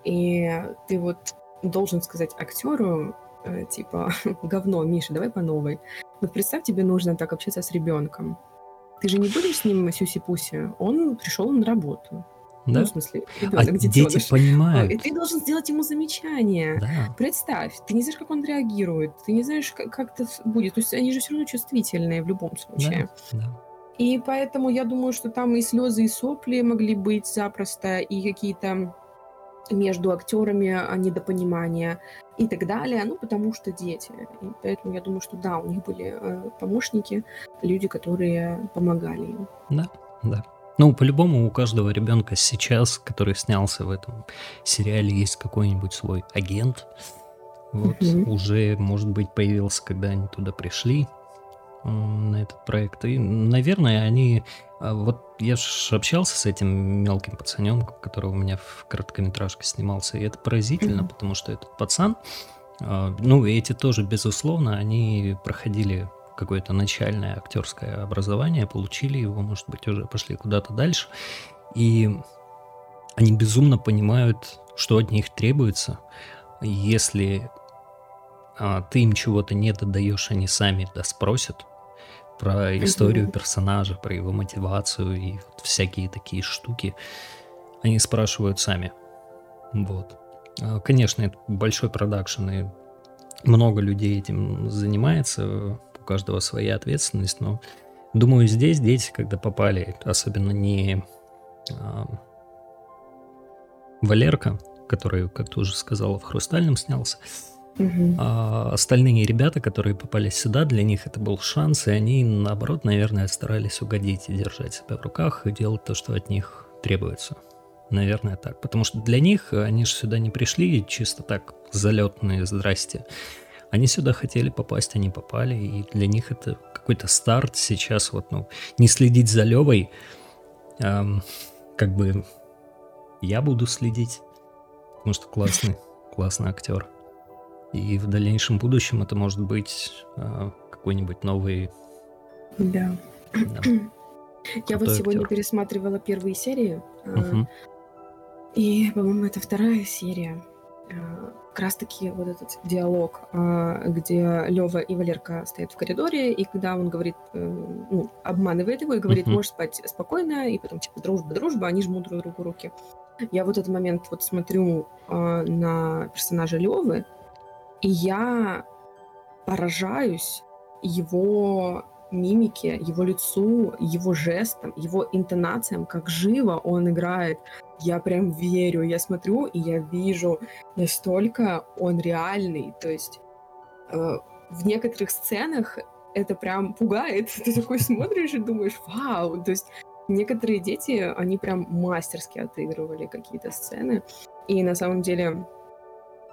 и ты вот должен сказать актеру, э, типа, говно, Миша, давай по новой. Вот представь, тебе нужно так общаться с ребенком. Ты же не будешь с ним сюси-пуси. Он пришел на работу. Да? Ну, в смысле, ребенок, а дети понимают. И ты должен сделать ему замечание. Да. Представь, ты не знаешь, как он реагирует, ты не знаешь, как, как это будет. То есть они же все равно чувствительные в любом случае. Да, да. И поэтому я думаю, что там и слезы, и сопли могли быть запросто, и какие-то между актерами а, недопонимания и так далее, ну, потому что дети. И поэтому я думаю, что да, у них были э, помощники, люди, которые помогали им. Да, да. Ну, по-любому у каждого ребенка сейчас, который снялся в этом сериале, есть какой-нибудь свой агент. Вот mm-hmm. уже, может быть, появился, когда они туда пришли на этот проект. И, наверное, они а вот я же общался с этим мелким пацаненком, который у меня в короткометражке снимался, и это поразительно, mm-hmm. потому что этот пацан, а, ну, эти тоже, безусловно, они проходили какое-то начальное актерское образование, получили его, может быть, уже пошли куда-то дальше, и они безумно понимают, что от них требуется. Если ты им чего-то не додаешь, они сами да спросят, про историю персонажа, про его мотивацию и вот всякие такие штуки. Они спрашивают сами. Вот. А, конечно, это большой продакшн, и много людей этим занимается, у каждого своя ответственность, но думаю, здесь дети, когда попали, особенно не а, Валерка, который, как ты уже сказала, в «Хрустальном» снялся, Угу. А остальные ребята, которые попали сюда, для них это был шанс, и они, наоборот, наверное, старались угодить и держать себя в руках и делать то, что от них требуется. Наверное, так. Потому что для них они же сюда не пришли чисто так залетные здрасте. Они сюда хотели попасть, они попали, и для них это какой-то старт сейчас вот, ну, не следить за Левой, эм, как бы я буду следить, потому что классный, классный актер. И в дальнейшем будущем это может быть э, какой-нибудь новый... Да. да. Я вот сегодня актер. пересматривала первые серии. Угу. И, по-моему, это вторая серия. Как раз-таки вот этот диалог, где Лева и Валерка стоят в коридоре, и когда он говорит, э, ну, обманывает его и говорит, uh можешь спать спокойно, и потом, типа, дружба, дружба, они жмут друг другу руки. Я вот этот момент вот смотрю на персонажа Левы, и я поражаюсь его мимике, его лицу, его жестам, его интонациям, как живо он играет. Я прям верю, я смотрю, и я вижу, настолько он реальный. То есть э, в некоторых сценах это прям пугает. Ты такой смотришь и думаешь, вау. То есть некоторые дети, они прям мастерски отыгрывали какие-то сцены. И на самом деле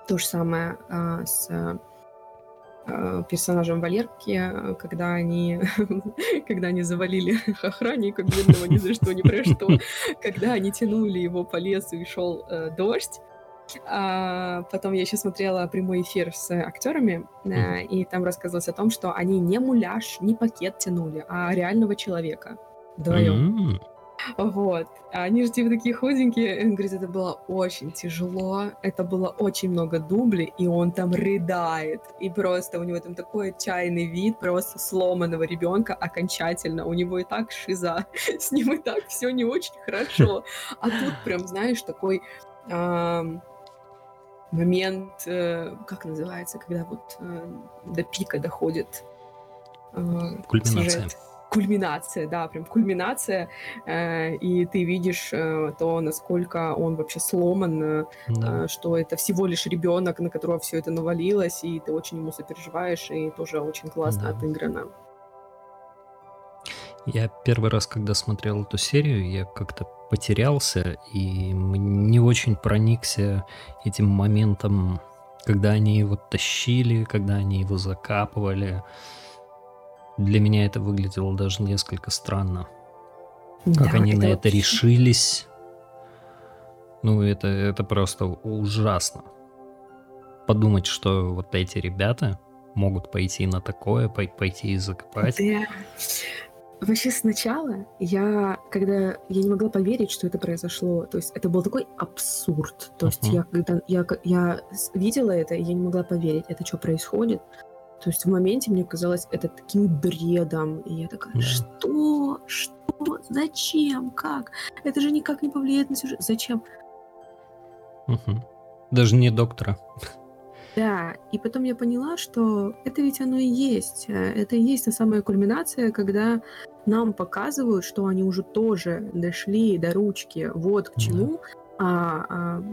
то же самое а, с э, персонажем Валерки, когда они, когда они завалили охранника бедного ни за что, ни про что, когда они тянули его по лесу и шел э, дождь, а, потом я еще смотрела прямой эфир с актерами, mm-hmm. и там рассказывалось о том, что они не муляж, не пакет тянули, а реального человека вдвоем. Mm-hmm. Вот. А они же типа такие худенькие. Он говорит, это было очень тяжело, это было очень много дублей, и он там рыдает. И просто у него там такой отчаянный вид, просто сломанного ребенка окончательно. У него и так шиза, с ним и так все не очень хорошо. А тут прям, знаешь, такой момент, э, как называется, когда вот э, до пика доходит э, Кульминация. Сюжет кульминация, да, прям кульминация, э, и ты видишь э, то, насколько он вообще сломан, э, да. что это всего лишь ребенок, на которого все это навалилось, и ты очень ему сопереживаешь, и тоже очень классно да. отыграно. Я первый раз, когда смотрел эту серию, я как-то потерялся и не очень проникся этим моментом, когда они его тащили, когда они его закапывали. Для меня это выглядело даже несколько странно. Как да, они это на это решились. Ну, это, это просто ужасно. Подумать, что вот эти ребята могут пойти на такое, пойти и закопать. Да. Вообще сначала я, когда я не могла поверить, что это произошло, то есть это был такой абсурд. То есть uh-huh. я когда я, я видела это, я не могла поверить, это что происходит. То есть в моменте мне казалось это таким бредом. И я такая, да. что? Что? Зачем? Как? Это же никак не повлияет на сюжет. Зачем? Угу. Даже не доктора. Да, и потом я поняла, что это ведь оно и есть. Это и есть та самая кульминация, когда нам показывают, что они уже тоже дошли до ручки. Вот к чему. Да. А, а,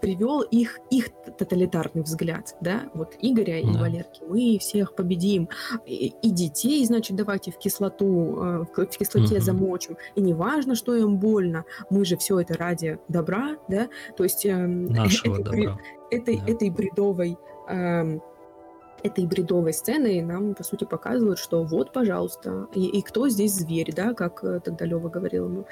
привел их, их тоталитарный взгляд, да, вот Игоря да. и Валерки, мы всех победим, и, и детей, значит, давайте в кислоту, э, в кислоте угу. замочим, и не важно, что им больно, мы же все это ради добра, да, то есть э, Нашего этой, добра. этой, да. этой бредовой э, этой бредовой сценой нам, по сути, показывают, что вот, пожалуйста, и, и кто здесь зверь, да, как э, тогда Лева говорил ему, ну,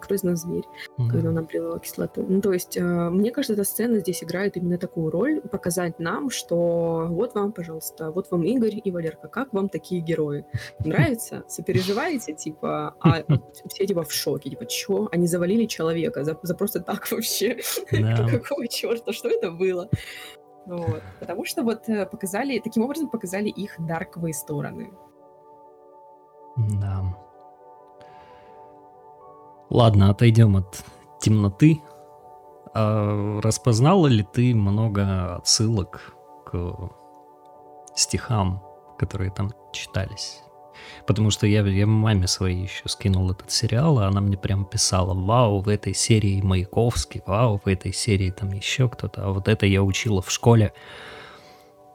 кто из нас зверь, mm-hmm. когда он облил кислоту. Ну, то есть, э, мне кажется, эта сцена здесь играет именно такую роль, показать нам, что вот вам, пожалуйста, вот вам Игорь и Валерка, как вам такие герои? Нравится? Сопереживаете, типа, а все типа в шоке, типа, чё? Они завалили человека за, за просто так вообще? Какого черта? Что это было? Вот. Потому что вот э, показали, таким образом показали их дарковые стороны. Да. Ладно, отойдем от темноты. А распознала ли ты много отсылок к стихам, которые там читались? Потому что я, я маме своей еще скинул этот сериал, а она мне прям писала, вау, в этой серии Маяковский, вау, в этой серии там еще кто-то, а вот это я учила в школе.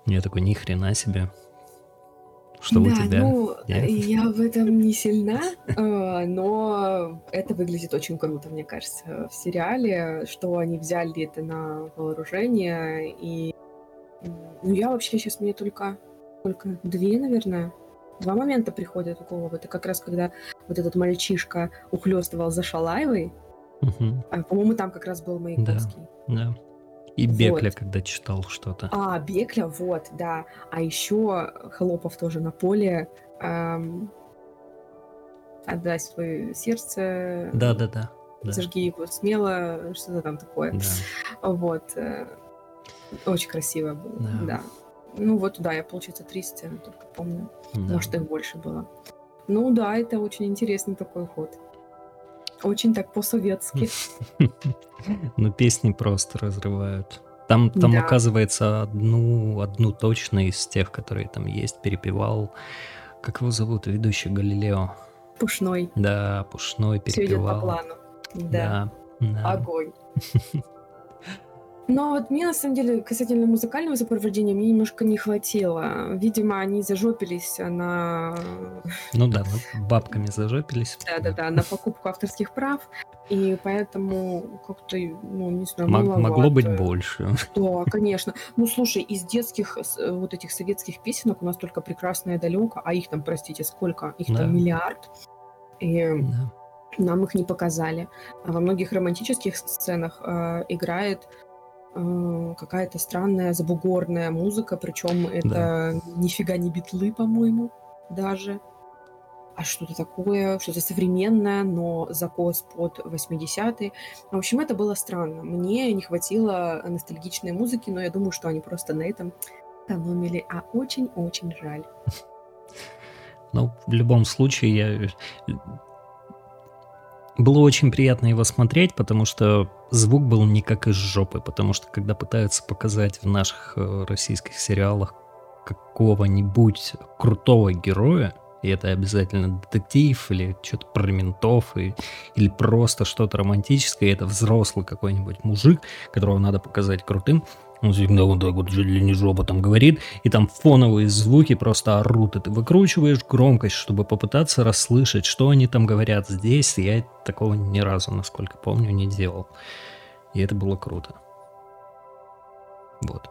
Я такой, ни хрена себе. Что да, у тебя? Ну, Нет? я в этом не сильна, э, но это выглядит очень круто, мне кажется, в сериале, что они взяли это на вооружение. И ну, я вообще сейчас мне только, только две, наверное, Два момента приходят в голову. Это как раз когда вот этот мальчишка ухлёстывал за Шалаевой. Угу. А, по-моему, там как раз был Маяковский. Да, да. И Бекля, вот. когда читал что-то. А, Бекля, вот, да. А еще Хлопов тоже на поле. Эм, отдай свое сердце. Да, да, да. Зажги его смело, что-то там такое. Да. Вот. Э, очень красиво было, да. да. Ну вот, да, я, получается, три сцены только помню. Да. Может, их больше было. Ну да, это очень интересный такой ход. Очень так по-советски. Ну, песни просто разрывают. Там, там да. оказывается, одну, одну точно из тех, которые там есть, перепевал. Как его зовут? Ведущий Галилео. Пушной. Да, Пушной перепевал. Все идет по плану. Да. да. да. Огонь. Но вот мне, на самом деле, касательно музыкального сопровождения, мне немножко не хватило. Видимо, они зажопились на... Ну да, бабками зажопились. Да-да-да, на покупку авторских прав. И поэтому как-то, ну, не знаю, Мог- могло быть больше. Да, конечно. Ну, слушай, из детских э, вот этих советских песенок у нас только «Прекрасная далека», а их там, простите, сколько? Их Да. там миллиард. И Да. нам их не показали. А во многих романтических сценах э, играет э, какая-то странная забугорная музыка, причем это нифига не битлы, по-моему, даже. А что-то такое, что-то современное, но закос под 80-е. В общем, это было странно. Мне не хватило ностальгичной музыки, но я думаю, что они просто на этом экономили, а очень-очень жаль. Ну, в любом случае, я... Было очень приятно его смотреть, потому что звук был не как из жопы, потому что когда пытаются показать в наших э, российских сериалах какого-нибудь крутого героя, и это обязательно детектив или что-то про ментов, и, или просто что-то романтическое, и это взрослый какой-нибудь мужик, которого надо показать крутым, он всегда вот так вот чуть ли не жопотом говорит, и там фоновые звуки просто орут, и ты выкручиваешь громкость, чтобы попытаться расслышать, что они там говорят. Здесь я такого ни разу, насколько помню, не делал. И это было круто. Вот.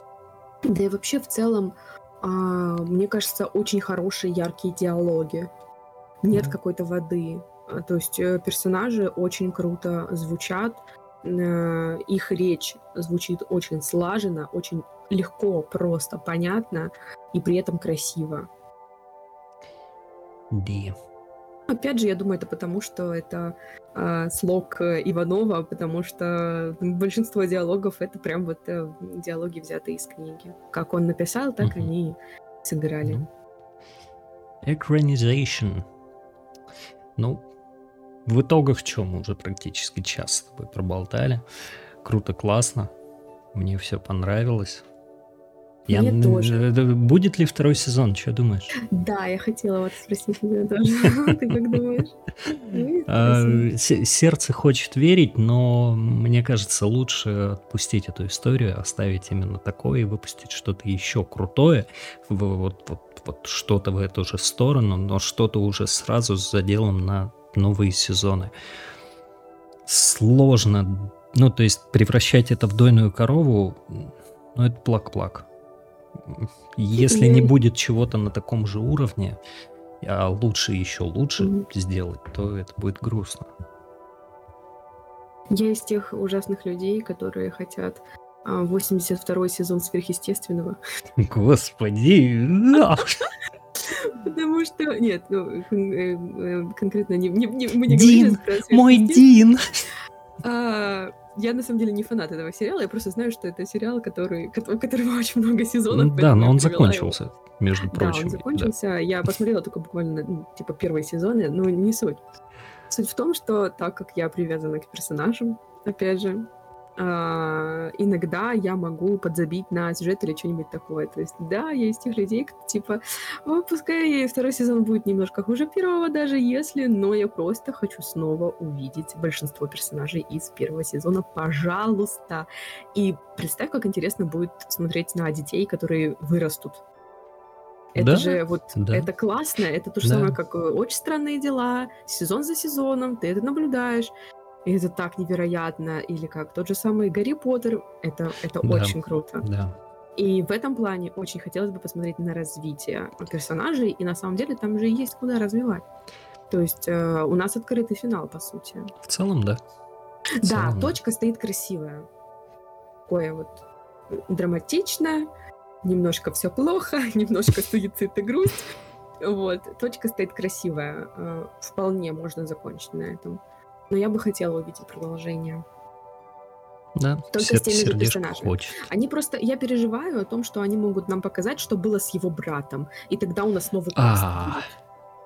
Да и вообще в целом, а, мне кажется, очень хорошие яркие диалоги. Нет Да. какой-то воды. А, То есть э, персонажи очень круто звучат, их речь звучит очень слаженно, очень легко, просто, понятно и при этом красиво. Да. Опять же, я думаю, это потому, что это а, слог э, Иванова, потому что большинство диалогов это прям вот э, диалоги, взятые из книги. Как он написал, так Мгм. они сыграли. Экранизation. Ну, в итогах что мы уже практически час с тобой проболтали. Круто, классно. Мне все понравилось. Мне н- тоже. э, Будет ли второй сезон? Что думаешь? Да, я хотела вот спросить тебя тоже. Ты как думаешь? Ну, А, Сердце хочет верить, но мне кажется, лучше отпустить эту историю, оставить именно такое и выпустить что-то еще крутое, вот, вот что-то в эту же сторону, но что-то уже сразу с заделом на новые сезоны. Сложно, ну то есть превращать это в дойную корову, ну это плак-плак. Если не будет чего-то на таком же уровне, а лучше еще лучше Мгм. сделать, то это будет грустно. Я из тех ужасных людей, которые хотят а, 82-й сезон сверхъестественного. Господи. Потому что... Нет, ну, э, э, конкретно не, не- не- мы не Дин, говорим мой. Дин. А, я на самом деле не фанат этого сериала, я просто знаю, что это сериал, который, кото- у которого очень много сезонов. Да, но он привела его. закончился, между Да, прочим. он закончился. Я посмотрела только буквально, ну, типа, первые сезоны, но не суть. Суть в том, что так как я привязана к персонажам, опять же, иногда я могу подзабить на сюжет или что-нибудь такое. То есть, да, я из тех людей, кто, типа, «О, пускай второй сезон будет немножко хуже первого, даже если, но я просто хочу снова увидеть большинство персонажей из первого сезона. Пожалуйста. И представь, как интересно будет смотреть на детей, которые вырастут. Это Да, же вот, да. это классно, это то же Да. самое, как э, «Очень странные дела», сезон за сезоном, ты это наблюдаешь, и это так невероятно. Или как тот же самый Гарри Поттер, это, это Да. очень круто. Да. И в этом плане очень хотелось бы посмотреть на развитие персонажей, и на самом деле там же есть куда развивать. То есть э, у нас открытый финал, по сути. В целом, да. В Да, целом, точка стоит красивая. Такое вот драматичное, немножко все плохо, немножко суицид и грусть. Вот, точка стоит красивая. э, Вполне можно закончить на этом. Но я бы хотела увидеть продолжение. Да, Только с сер- теми же персонажами. хочет. Они просто... Я переживаю о том, что они могут нам показать, что было с его братом. И тогда у нас новый каст А, будет.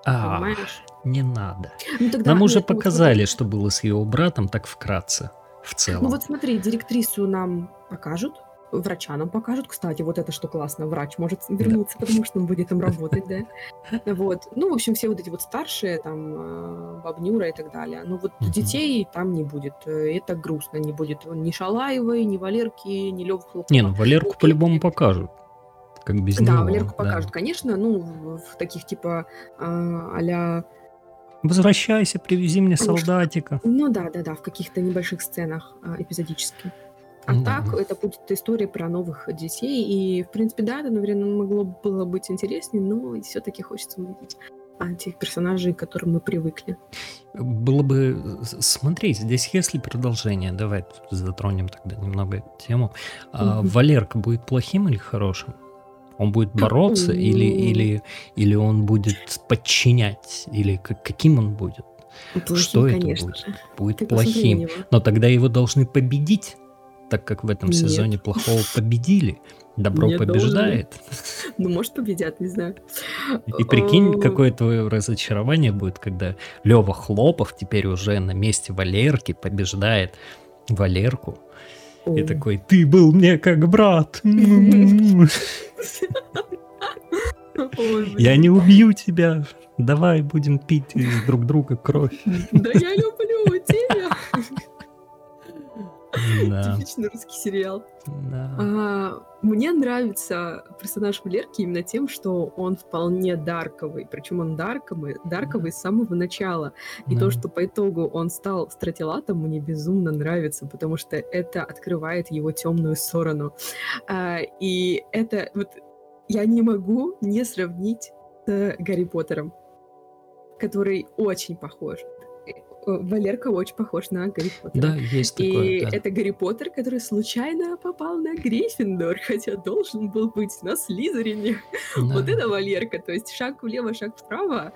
а, Понимаешь? не надо. Ну, тогда, Нам уже нет, ну, вот показали, что было с его братом, так вкратце, в целом. Ну вот смотри, директрису нам покажут, врача нам покажут. Кстати, вот это что классно, врач может вернуться, потому что он будет там работать, да. Вот. Ну, в общем, все вот эти вот старшие, там, э, бабнюра и так далее. Ну вот детей там не будет. Э, Это грустно. Не будет ни Шалаевой, ни Валерки, ни Лёвы Хлопова. Не, ну Валерку Ну, по-любому покажут. Как без Да, него. Валерку да. покажут, конечно, ну, в, таких типа а, а-ля Возвращайся, привези мне солдатика. Ну да, да, да, в каких-то небольших сценах эпизодически. А Мгм. так, это будет история про новых детей. И, в принципе, да, это, наверное, могло было быть интереснее, но все-таки хочется увидеть а, тех персонажей, к которым мы привыкли. Было бы... с- Смотри, здесь есть ли продолжение? Давай затронем тогда немного тему. А Мгм. Валерка будет плохим или хорошим? Он будет бороться или, М. или, или он будет подчинять? Или как- каким он будет? Плохим, Что это конечно будет? Будет Ты плохим. Но тогда его должны победить, так как в этом Нет. сезоне плохого победили. Добро Не побеждает. Ну, может, победят, не знаю. И прикинь, какое твое разочарование будет, когда Лева Хлопов теперь уже на месте Валерки побеждает Валерку. И такой, ты был мне как брат. Я не убью тебя. Давай будем пить друг друга кровь. Да я люблю тебя. Да, Типичный русский сериал. да. А, Мне нравится персонаж Валерки именно тем, что он вполне дарковый. Причем он дарковый, дарковый с самого начала. И Да. то, что по итогу он стал стратилатом, мне безумно нравится, потому что это открывает его темную сторону. А, И это вот я не могу не сравнить с Гарри Поттером, который очень похож. Э, Валерка очень похож на Гарри Поттера. Да, есть И такое. да. это Гарри Поттер, который случайно попал на Гриффиндор, хотя должен был быть на Слизерине. Да. Вот это Валерка, то есть шаг влево, шаг вправо.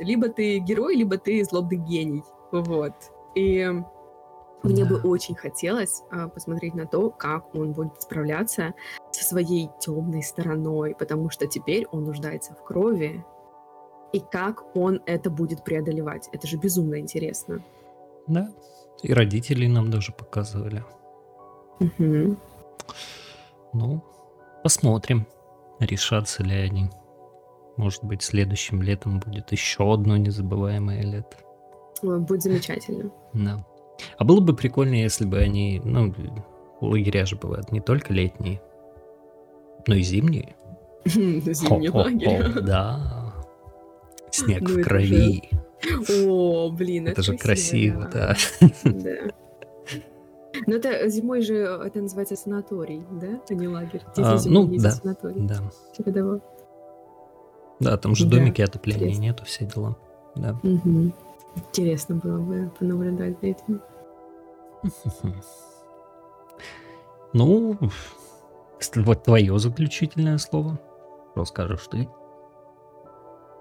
Либо ты герой, либо ты злобный гений. Вот. И мне бы Да. очень хотелось а, посмотреть на то, как он будет справляться со своей темной стороной, потому что теперь он нуждается в крови. И как он это будет преодолевать. Это же безумно интересно. Да. И родители нам даже показывали. Мгм. Ну, посмотрим, решатся ли они. Может быть, следующим летом будет еще одно незабываемое лето. Будет замечательно. Да. А было бы прикольно, если бы они, ну, лагеря же бывают не только летние, но и зимние. Зимний Хо-хо-хо, лагерь. Да. Снег Ну, в крови. О, блин, Это же красиво, да. Да. Но это зимой же это называется санаторий, да? А не лагерь. А, ну, да. санаторий. Да. Типа того. Да, там же Да, домики отопления интересно. нету, все дела. Да. Интересно было бы понаблюдать за этим. Ну, вот твое заключительное слово. Что скажешь ты?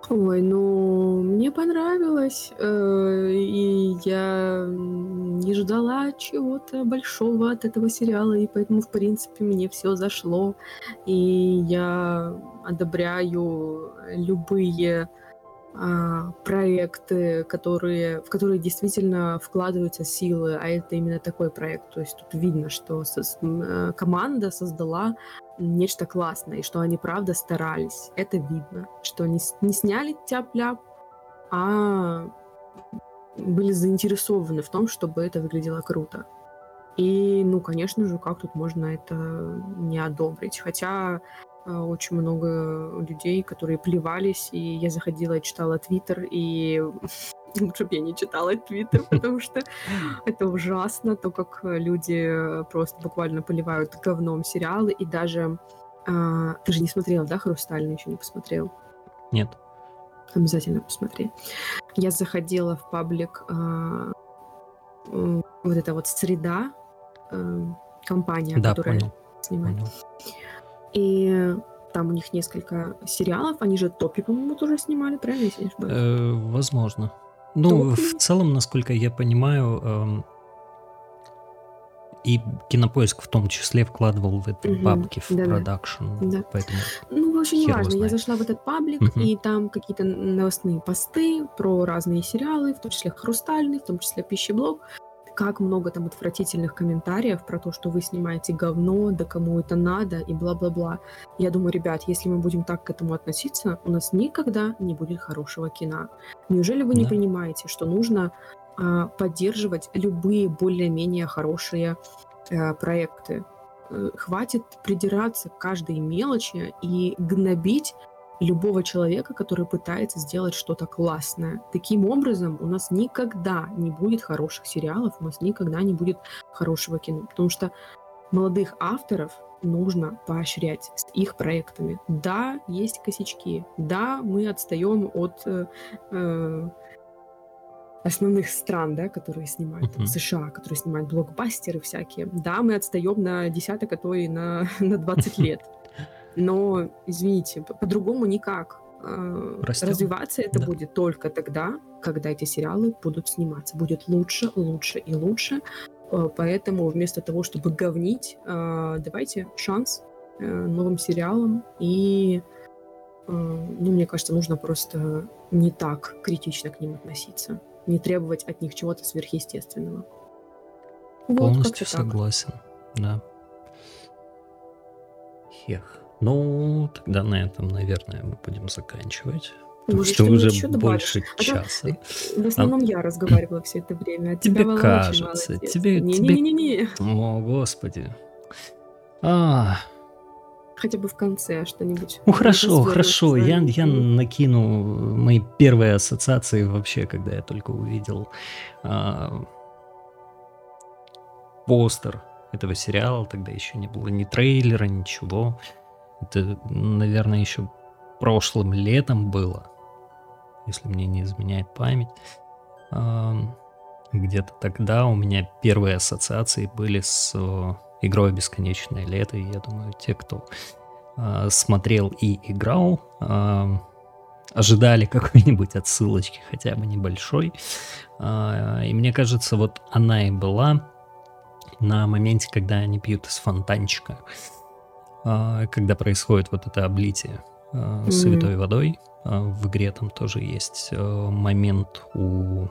Ой, ну, мне понравилось, э, и я не ждала чего-то большого от этого сериала, и поэтому, в принципе, мне все зашло, и я одобряю любые проекты, которые, в которые действительно вкладываются силы, а это именно такой проект. То есть тут видно, что м, э, команда создала нечто классное, и что они правда старались. Это видно, что не, не сняли тяп-ляп, а были заинтересованы в том, чтобы это выглядело круто. И, ну, конечно же, как тут можно это не одобрить? Хотя очень много людей, которые плевались, и я заходила и читала Твиттер, и лучше бы я не читала Твиттер, потому что это ужасно, то, как люди э, просто буквально поливают говном сериалы, и даже... а, ты же не смотрела, да, «Хрустальный» еще не посмотрел? Нет. Обязательно посмотри. Я заходила в паблик а, вот эта вот «Среда», э, компания, Да, которая понял. снимает. понял. И там у них несколько сериалов. Они же Топи, по-моему, тоже снимали, правильно, если не ошибаюсь? Э, возможно. Ну, в целом, насколько я понимаю, эм, и Кинопоиск в том числе вкладывал в это Мгм. бабки в Да-да. продакшн. Да. Поэтому Ну, в общем, хер его неважно. Я зашла в этот паблик, Мгм. и там какие-то новостные посты про разные сериалы, в том числе «Хрустальный», в том числе «Пищеблок». Как много там отвратительных комментариев про то, что вы снимаете говно, да кому это надо, и бла-бла-бла. Я думаю, ребят, если мы будем так к этому относиться, у нас никогда не будет хорошего кино. Неужели вы не Да. понимаете, что нужно а, поддерживать любые более-менее хорошие э, проекты? Э, Хватит придираться к каждой мелочи и гнобить любого человека, который пытается сделать что-то классное. Таким образом, у нас никогда не будет хороших сериалов, у нас никогда не будет хорошего кино, потому что молодых авторов нужно поощрять с их проектами. Да, есть косячки. Да, мы отстаем от э, э, основных стран, да, которые снимают, uh-huh. США, которые снимают блокбастеры всякие. Да, мы отстаем на десяток, а то и на, на 20 лет. Но, извините, по-другому никак. А, Растем. Развиваться это да. будет только тогда, когда эти сериалы будут сниматься. Будет лучше, лучше и лучше. А, поэтому вместо того, чтобы говнить, а, давайте шанс э, новым сериалам. И, ну, мне кажется, нужно просто не так критично к ним относиться. Не требовать от них чего-то сверхъестественного. Полностью вот согласен, да. Хех. Ну, тогда на этом, наверное, мы будем заканчивать. Потому что уже больше а часа. А в основном а... я разговаривала все это время. А тебе кажется. Тебе, не, тебе... Не, не, не, не. О, господи. А. Хотя бы в конце что-нибудь. Ну хорошо, хорошо. Я, я накину мои первые ассоциации вообще, когда я только увидел а, постер этого сериала. Тогда еще не было ни трейлера, ничего. Это, наверное, еще прошлым летом было, если мне не изменяет память. Где-то тогда у меня первые ассоциации были с игрой «Бесконечное лето», и я думаю, те, кто а, смотрел и играл, ожидали какой-нибудь отсылочки, хотя бы небольшой. А, и мне кажется, вот она и была на моменте, когда они пьют из фонтанчика. А, когда происходит вот это облитие mm-hmm. святой водой. А, в игре там тоже есть момент у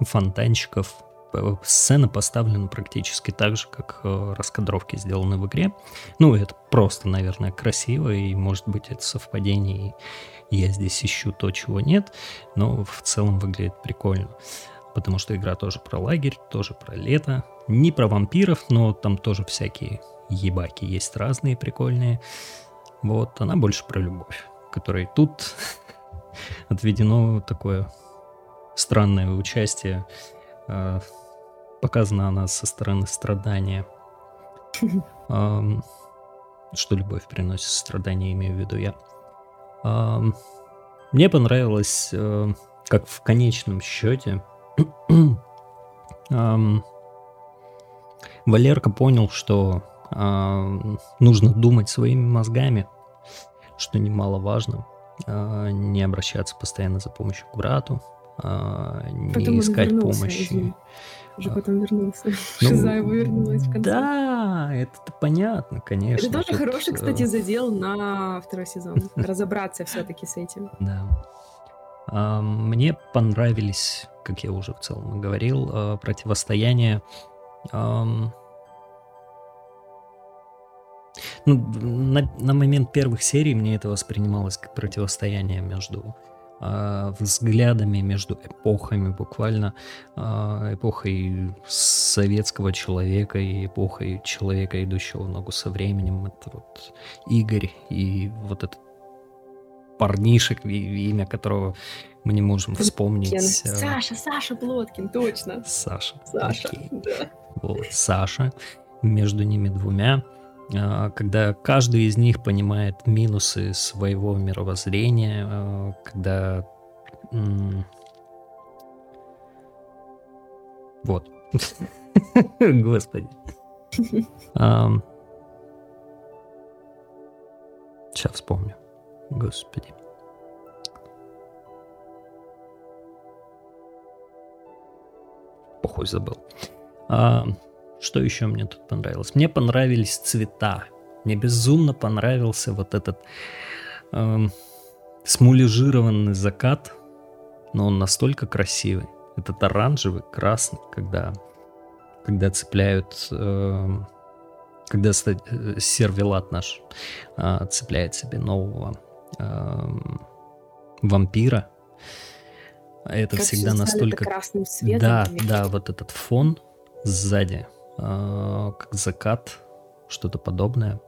фонтанчиков. Сцена поставлена практически так же, как раскадровки сделаны в игре. Ну, это просто, наверное, красиво, и, может быть, это совпадение, и я здесь ищу то, чего нет, но в целом выглядит прикольно. Потому что игра тоже про лагерь, тоже про лето. Не про вампиров, но там тоже всякие ебаки есть разные прикольные. Вот, она больше про любовь, которой тут отведено такое странное участие. Э, показана она со стороны страдания. что любовь приносит страдания, имею в виду я. мне понравилось, э, как в конечном счете Валерка понял, что а, нужно думать своими мозгами, что немаловажно, а, не обращаться постоянно за помощью к брату, а, не потом искать вернулся, помощи. Извини. Уже потом вернулся. Ну, Шиза его вернулась в конце. Да, это понятно, конечно. Это тоже тут, хороший, э, кстати, задел на второй сезон. Разобраться все-таки с этим. Да. Мне понравились, как я уже в целом говорил, противостояние ну, на, на момент первых серий мне это воспринималось как противостояние между э, взглядами, между эпохами, буквально э, эпохой советского человека и эпохой человека, идущего в ногу со временем. Это вот Игорь и вот этот парнишек, имя которого мы не можем вспомнить. Плоткин. Саша, Саша Плоткин, точно. Саша. Саша, окей. да. Вот, Саша. Между ними двумя а, когда каждый из них понимает минусы своего мировоззрения, а, когда... Вот. Господи. Сейчас вспомню. Господи. Похуй забыл. Что еще мне тут понравилось? Мне понравились цвета. Мне безумно понравился вот этот эм, смулежированный закат, но он настолько красивый. Этот оранжевый, красный, когда, когда цепляют, э, когда э, сервелат наш э, цепляет себе нового э, вампира. Это как всегда настолько... красным цветом. Да, да, вот этот фон сзади как закат, что-то подобное.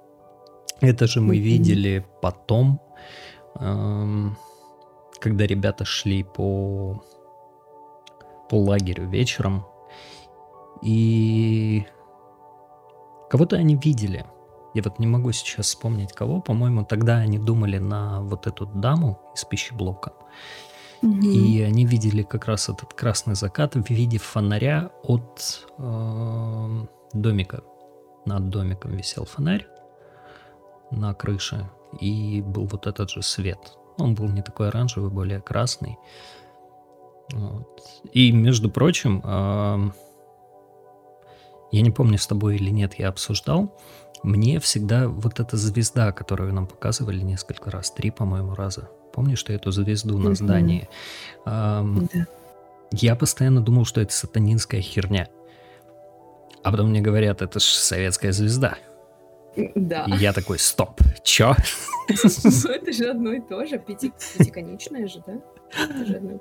Это же мы mm-hmm. видели потом когда ребята шли по, по лагерю вечером, и кого-то они видели. Я вот не могу сейчас вспомнить кого. По-моему, тогда они думали на вот эту даму из пищеблока. Угу. И они видели как раз этот красный закат в виде фонаря от э, домика. Над домиком висел фонарь на крыше, и был вот этот же свет. Он был не такой оранжевый, более красный. Вот. И, между прочим, э, я не помню, с тобой или нет, я обсуждал, мне всегда вот эта звезда, которую нам показывали несколько раз, три, по-моему, раза. Помнишь, что эту звезду на здании? Эм, да. Я постоянно думал, что это сатанинская херня. А потом мне говорят, это же советская звезда. Да. И я такой, стоп, чё? Ну, это же одно и то же, пятиконечное же, да?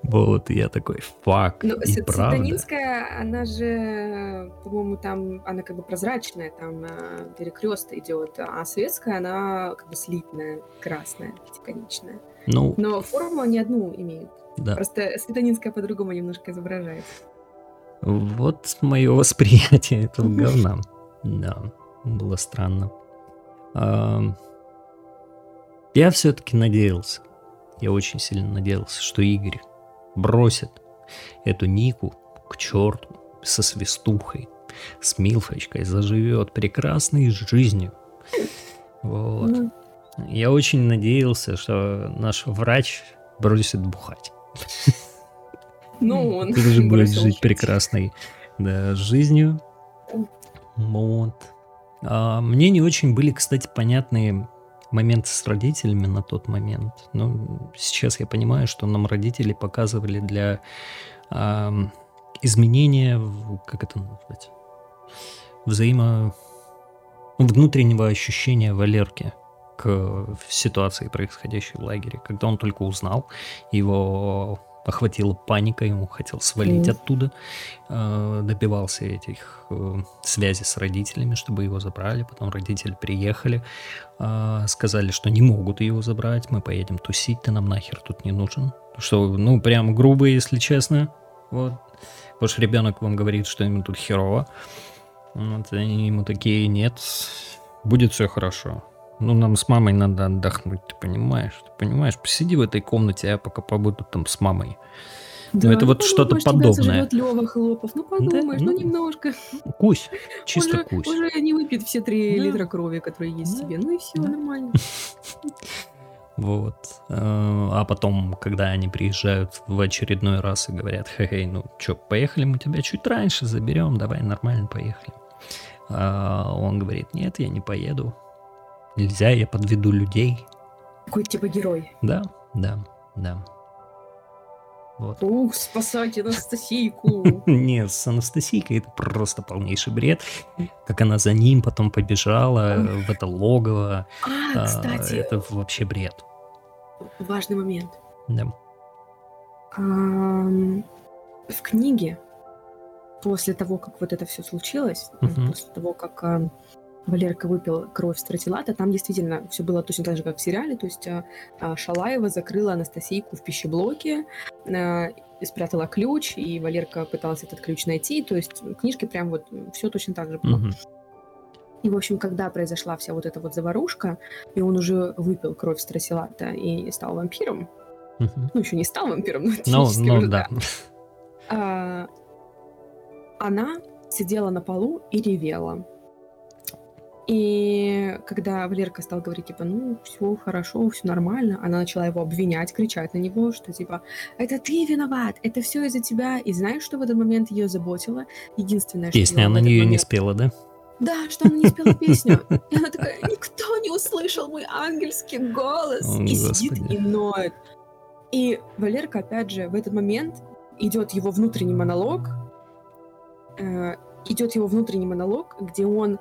Вот, я такой, фак, Но и правда. Сатанинская, она же, по-моему, там, она как бы прозрачная, там э, перекрест идет, а светская, она как бы слитная, красная, пятиконечная. Ну, Но форму они одну имеют. Да. Просто сатанинская по-другому немножко изображается. Вот мое восприятие этого говна. Да, было странно. Я все-таки надеялся, я очень сильно надеялся, что Игорь бросит эту Нику к черту со свистухой, с Милфочкой, заживет прекрасной жизнью. Вот. Я очень надеялся, что наш врач бросит бухать. Ну, он Ты же будет жить прекрасной да, жизнью. Вот. А, мне не очень были, кстати, понятные моменты с родителями на тот момент. Но сейчас я понимаю, что нам родители показывали для э, изменения, как это назвать, взаимо внутреннего ощущения Валерки к ситуации, происходящей в лагере. Когда он только узнал, его охватила паника, ему хотел свалить mm. оттуда, э, добивался этих э, связей с родителями, чтобы его забрали, потом родители приехали, э, сказали, что не могут его забрать, мы поедем тусить, ты нам нахер тут не нужен, что, ну, прям грубо, если честно, вот, потому что ребенок вам говорит, что ему тут херово, вот, они ему такие, нет, будет все хорошо, ну, нам с мамой надо отдохнуть, ты понимаешь? Ты понимаешь? Посиди в этой комнате, я пока побуду там с мамой. Да, ну, это ну, вот что-то подобное. Лёва Хлопов. Ну, подумаешь, да? ну, ну, немножко. Кусь, чисто уже, кусь. Уже не выпьет все три да. литра крови, которые есть да. себе. Ну и все, да. нормально. Вот. Э, а потом, когда они приезжают в очередной раз и говорят, хей, ну что, поехали мы тебя чуть раньше заберем, давай нормально поехали. А он говорит, нет, я не поеду, Нельзя, я подведу людей. Какой типа герой. Да, да, да. Вот. Ух, спасайте Анастасийку! Нет, с Анастасийкой это просто полнейший бред. Как она за ним потом побежала в это логово. А, а, кстати. Это вообще бред. Важный момент. Да. В книге, после того, как вот это все случилось, после того, как Валерка выпил кровь стратилата, там действительно все было точно так же, как в сериале, то есть а, Шалаева закрыла Анастасийку в пищеблоке, а, спрятала ключ, и Валерка пыталась этот ключ найти, то есть в книжке прям вот все точно так же было. И, в общем, когда произошла вся вот эта вот заварушка, и он уже выпил кровь стратилата и стал вампиром, ну, еще не стал вампиром, но технически no, no, уже, да. А, она сидела на полу и ревела. И когда Валерка стал говорить, типа, ну, все хорошо, все нормально, она начала его обвинять, кричать на него, что, типа, это ты виноват, это все из-за тебя. И знаешь, что в этот момент ее заботило? Единственное, что... Песня, она нее момент... не спела, да? Да, что она не спела песню. И она такая, никто не услышал мой ангельский голос. О, и сидит и ноет. И Валерка, опять же, в этот момент идет его внутренний монолог, э, идет его внутренний монолог, где он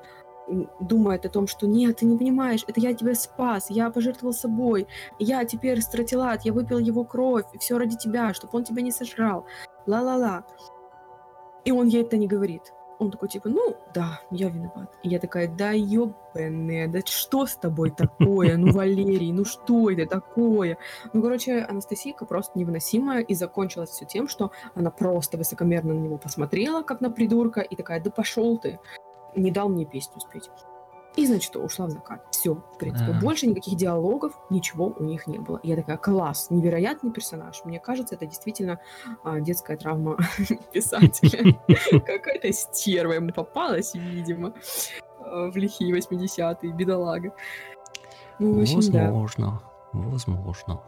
думает о том, что нет, ты не понимаешь, это я тебя спас, я пожертвовал собой, я теперь стратилат, я выпил его кровь, все ради тебя, чтобы он тебя не сожрал, ла-ла-ла. И он ей это не говорит. Он такой, типа, ну, да, я виноват. И я такая, да ёбаная, да что с тобой такое? Ну, Валерий, ну что это такое? Ну, короче, Анастасийка просто невыносимая, и закончилось все тем, что она просто высокомерно на него посмотрела, как на придурка, и такая, да пошел ты. Не дал мне песню спеть. И, значит, ушла в закат. Все, в принципе. А. Больше никаких диалогов, ничего у них не было. Я такая, класс, невероятный персонаж. Мне кажется, это действительно а, детская травма писателя. Какая-то стерва ему попалась, видимо, а, в лихие 80-е, бедолага. Ну, возможно, возможно.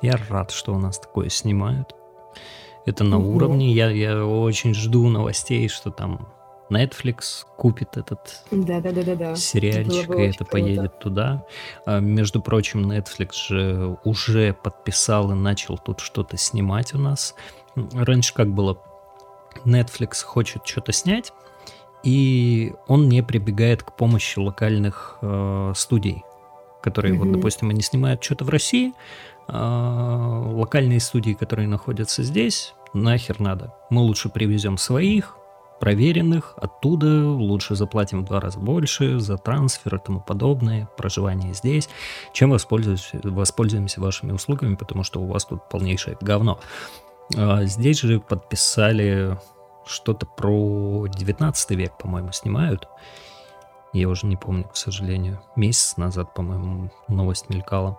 Я рад, что у нас такое снимают. Это на уровне. Я, я очень жду новостей, что там Netflix купит этот да, да, да, да, да. сериальчик, и это поедет туда. А, между прочим, Netflix же уже подписал и начал тут что-то снимать у нас. Раньше как было? Netflix хочет что-то снять, и он не прибегает к помощи локальных э, студий, которые, mm-hmm. вот, допустим, они снимают что-то в России, э, локальные студии, которые находятся здесь, нахер надо. Мы лучше привезем своих, проверенных, оттуда лучше заплатим в два раза больше за трансфер и тому подобное, проживание здесь, чем воспользуемся, вашими услугами, потому что у вас тут полнейшее говно. А здесь же подписали что-то про 19 век, по-моему, снимают. Я уже не помню, к сожалению. Месяц назад, по-моему, новость мелькала.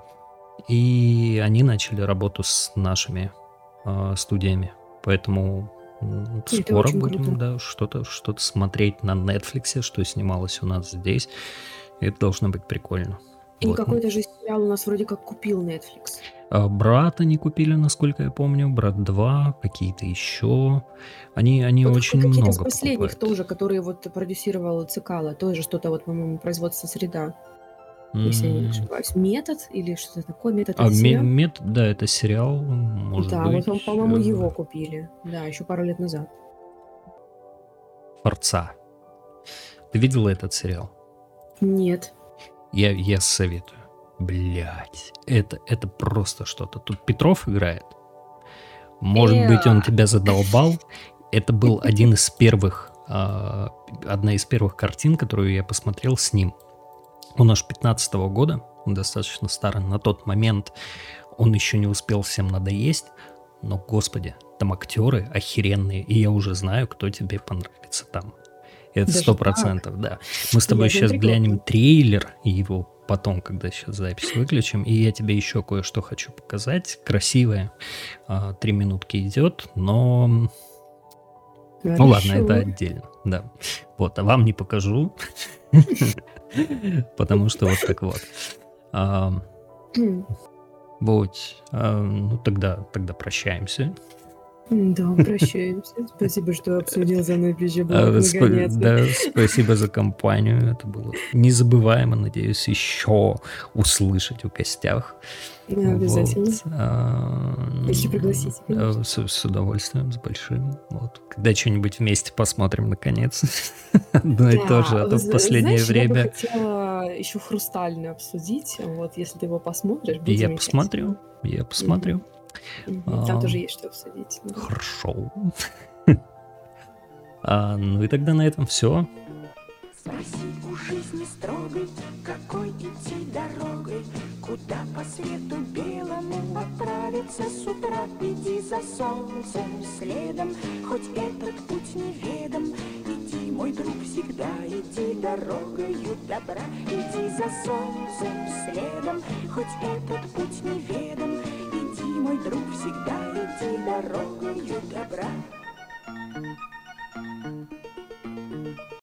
И они начали работу с нашими э, студиями. Поэтому Скоро будем, круто. да, что-то что смотреть на Netflix, что снималось у нас здесь. Это должно быть прикольно. И вот. какой-то же сериал у нас вроде как купил Netflix. А, Брата не купили, насколько я помню. Брат 2, какие-то еще. Они, они вот очень какие-то много из последних покупают. тоже, которые вот продюсировал Цикала. Тоже что-то вот, по-моему, производство «Среда». Если я не ошибаюсь. Метод или что-то такое? Метод а, ме- метод, да, это сериал, может да, быть. Да, вот, по-моему, его купили. Да, еще пару лет назад. Форца. Ты видела этот сериал? Нет. Я, я советую. Блять, это, это просто что-то. Тут Петров играет. Может быть, он тебя задолбал. Это был один из первых, э, одна из первых картин, которую я посмотрел с ним. Он аж 15 -го года, достаточно старый. На тот момент он еще не успел всем надоесть. Но, господи, там актеры охеренные, и я уже знаю, кто тебе понравится там. Это сто процентов, да. Мы с тобой я сейчас глянем трейлер его потом, когда сейчас запись выключим, и я тебе еще кое-что хочу показать. Красивое. А, три минутки идет, но... Хорошо. Ну ладно, это отдельно, да. Вот, а вам не покажу. Потому что вот так вот. Будь. Ну тогда, тогда прощаемся. Да, прощаемся. Спасибо, что обсудил за мной пищеблок, Да, спасибо за компанию. Это было незабываемо. Надеюсь, еще услышать в гостях. Да, обязательно. Вот. А, Если пригласите. С, с удовольствием, с большим. Вот. Когда что-нибудь вместе посмотрим, наконец. Одно и то же, а то в последнее время... Я бы хотела еще хрустальный обсудить. Вот, если ты его посмотришь, Я посмотрю, я посмотрю. Там тоже есть что обсудить. Хорошо. А, ну и тогда на этом все. Спроси у жизни строгой, какой идти дорогой, куда по свету белому отправиться с утра. Иди за солнцем следом, хоть этот путь неведом. Иди, мой друг, всегда иди дорогою добра. Иди за солнцем следом, хоть этот путь неведом иди, мой друг, всегда иди дорогою добра.